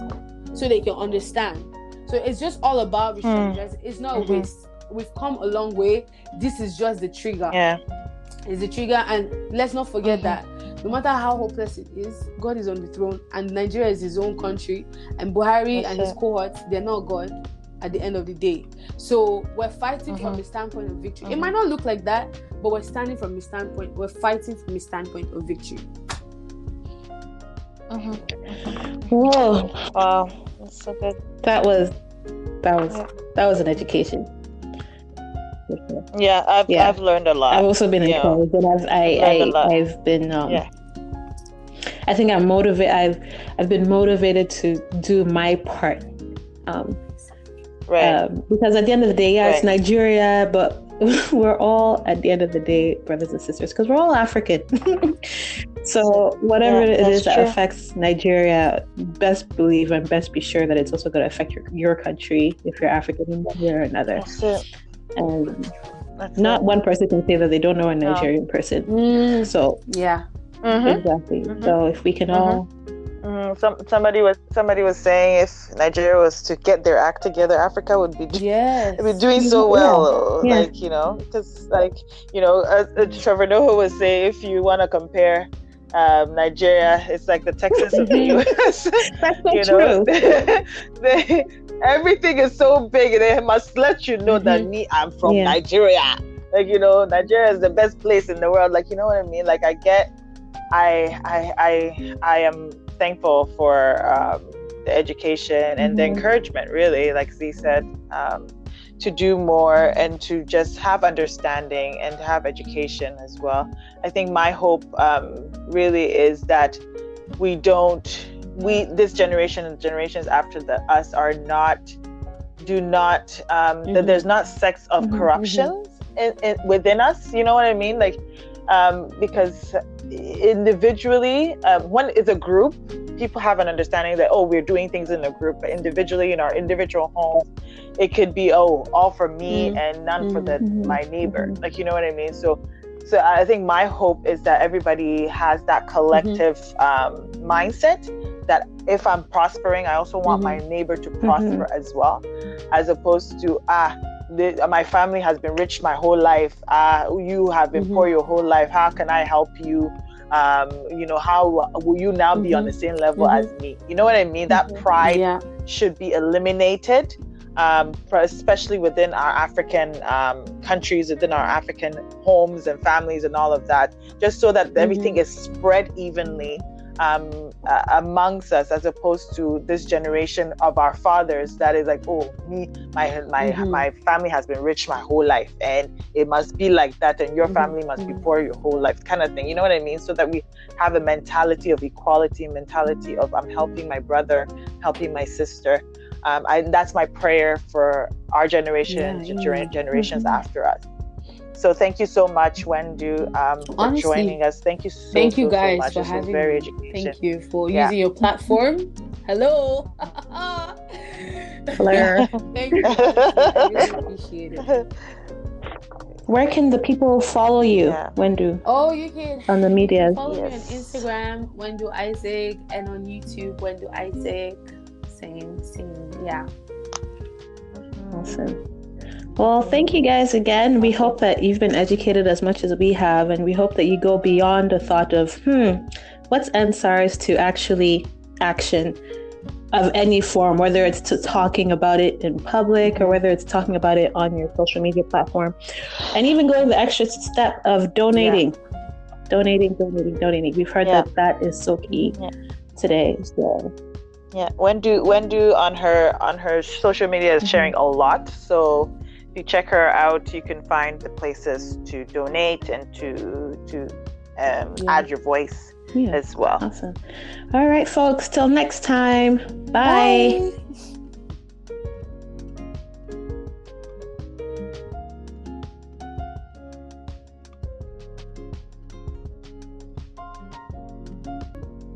so they can understand? So it's just all about mm. It's not mm-hmm. a waste. We've come a long way. This is just the trigger. Yeah. It's the trigger, and let's not forget mm-hmm. that no matter how hopeless it is, God is on the throne, and Nigeria is his own country, and Buhari That's and it. his cohorts, they're not God at the end of the day. So we're fighting from a mm-hmm. standpoint of victory. It might not look like that, but we're standing from a standpoint, we're fighting from a standpoint of victory. Mm-hmm. Whoa! Wow, that's so good. That was that was yeah. that was an education. Yeah, I've yeah. I've learned a lot. I've also been in college, and I've I, I I've been um, yeah. I think I'm motivated. I've I've been motivated to do my part. Um, right. Um, because at the end of the day, yeah, right. it's Nigeria, but [laughs] we're all at the end of the day brothers and sisters because we're all African. [laughs] so whatever yeah, it is true. that affects Nigeria, best believe and best be sure that it's also going to affect your your country if you're African in one way or another. And That's not it. one person can say that they don't know a Nigerian no. person. Mm. So yeah, mm-hmm. exactly. Mm-hmm. So if we can mm-hmm. all Mm, some somebody was somebody was saying if Nigeria was to get their act together, Africa would be yes. [laughs] be doing so well. Yeah. Like you know, because like you know, uh, uh, Trevor Noah would say, if you want to compare um, Nigeria, it's like the Texas of the [laughs] U.S. [laughs] That's so you know? true. they, everything is so big, they must let you know mm-hmm. that me, I'm from yeah. Nigeria. Like you know, Nigeria is the best place in the world. Like you know what I mean? Like I get, I I I I am thankful for um, the education and mm-hmm. the encouragement, really, like Z said, um, to do more and to just have understanding and have education as well. I think my hope um, really is that we don't, we, this generation and generations after the, us are not, do not, um, mm-hmm. that there's not sects of mm-hmm. corruption in, in, within us. You know what I mean? Like, um, because individually, um, one is a group, people have an understanding that oh we're doing things in a group but individually in our individual homes it could be oh all for me mm-hmm. and none for the mm-hmm. my neighbor mm-hmm. like you know what i mean so so i think my hope is that everybody has that collective mm-hmm. um, mindset that if i'm prospering i also want my neighbor to prosper as well as opposed to ah the, my family has been rich my whole life. Uh, you have been poor your whole life. How can I help you? um, you know, how will you now be mm-hmm. on the same level mm-hmm. as me? You know what I mean? That mm-hmm. pride yeah. should be eliminated, um, for especially within our African um, countries, within our African homes and families, and all of that, just so that everything mm-hmm. is spread evenly um, uh, amongst us as opposed to this generation of our fathers that is like oh me my my mm-hmm. my family has been rich my whole life and it must be like that and your mm-hmm. family must be poor your whole life kind of thing you know what i mean so that we have a mentality of equality mentality of i'm helping my brother helping my sister um, I, that's my prayer for our generation yeah, yeah. generations mm-hmm. after us so thank you so much, Wendu, um, for Honestly, joining us. Thank you so, thank you so, guys so much. for this having very me. Thank you for yeah. using your platform. Hello. [laughs] Claire. thank you. I really appreciate it. [laughs] Where can the people follow you, yeah. Wendu? Oh, you can on the media. Follow yes. me on Instagram, Wendu Isaac, and on YouTube, Wendu Isaac. Same, same, yeah. Awesome. Well, thank you guys again. We hope that you've been educated as much as we have, and we hope that you go beyond the thought of, hmm, what's EndSARS to actually action of any form, whether it's to talking about it in public or whether it's talking about it on your social media platform, and even going the extra step of donating, yeah. donating, donating, donating. We've heard yeah. that that is so key yeah. today. So. Yeah, Wendu Wendu on her on her social media is mm-hmm. sharing a lot. So you check her out, you can find the places to donate and to to um, yeah. add your voice yeah. as well. Awesome. All right, folks. Till next time. Bye. Bye.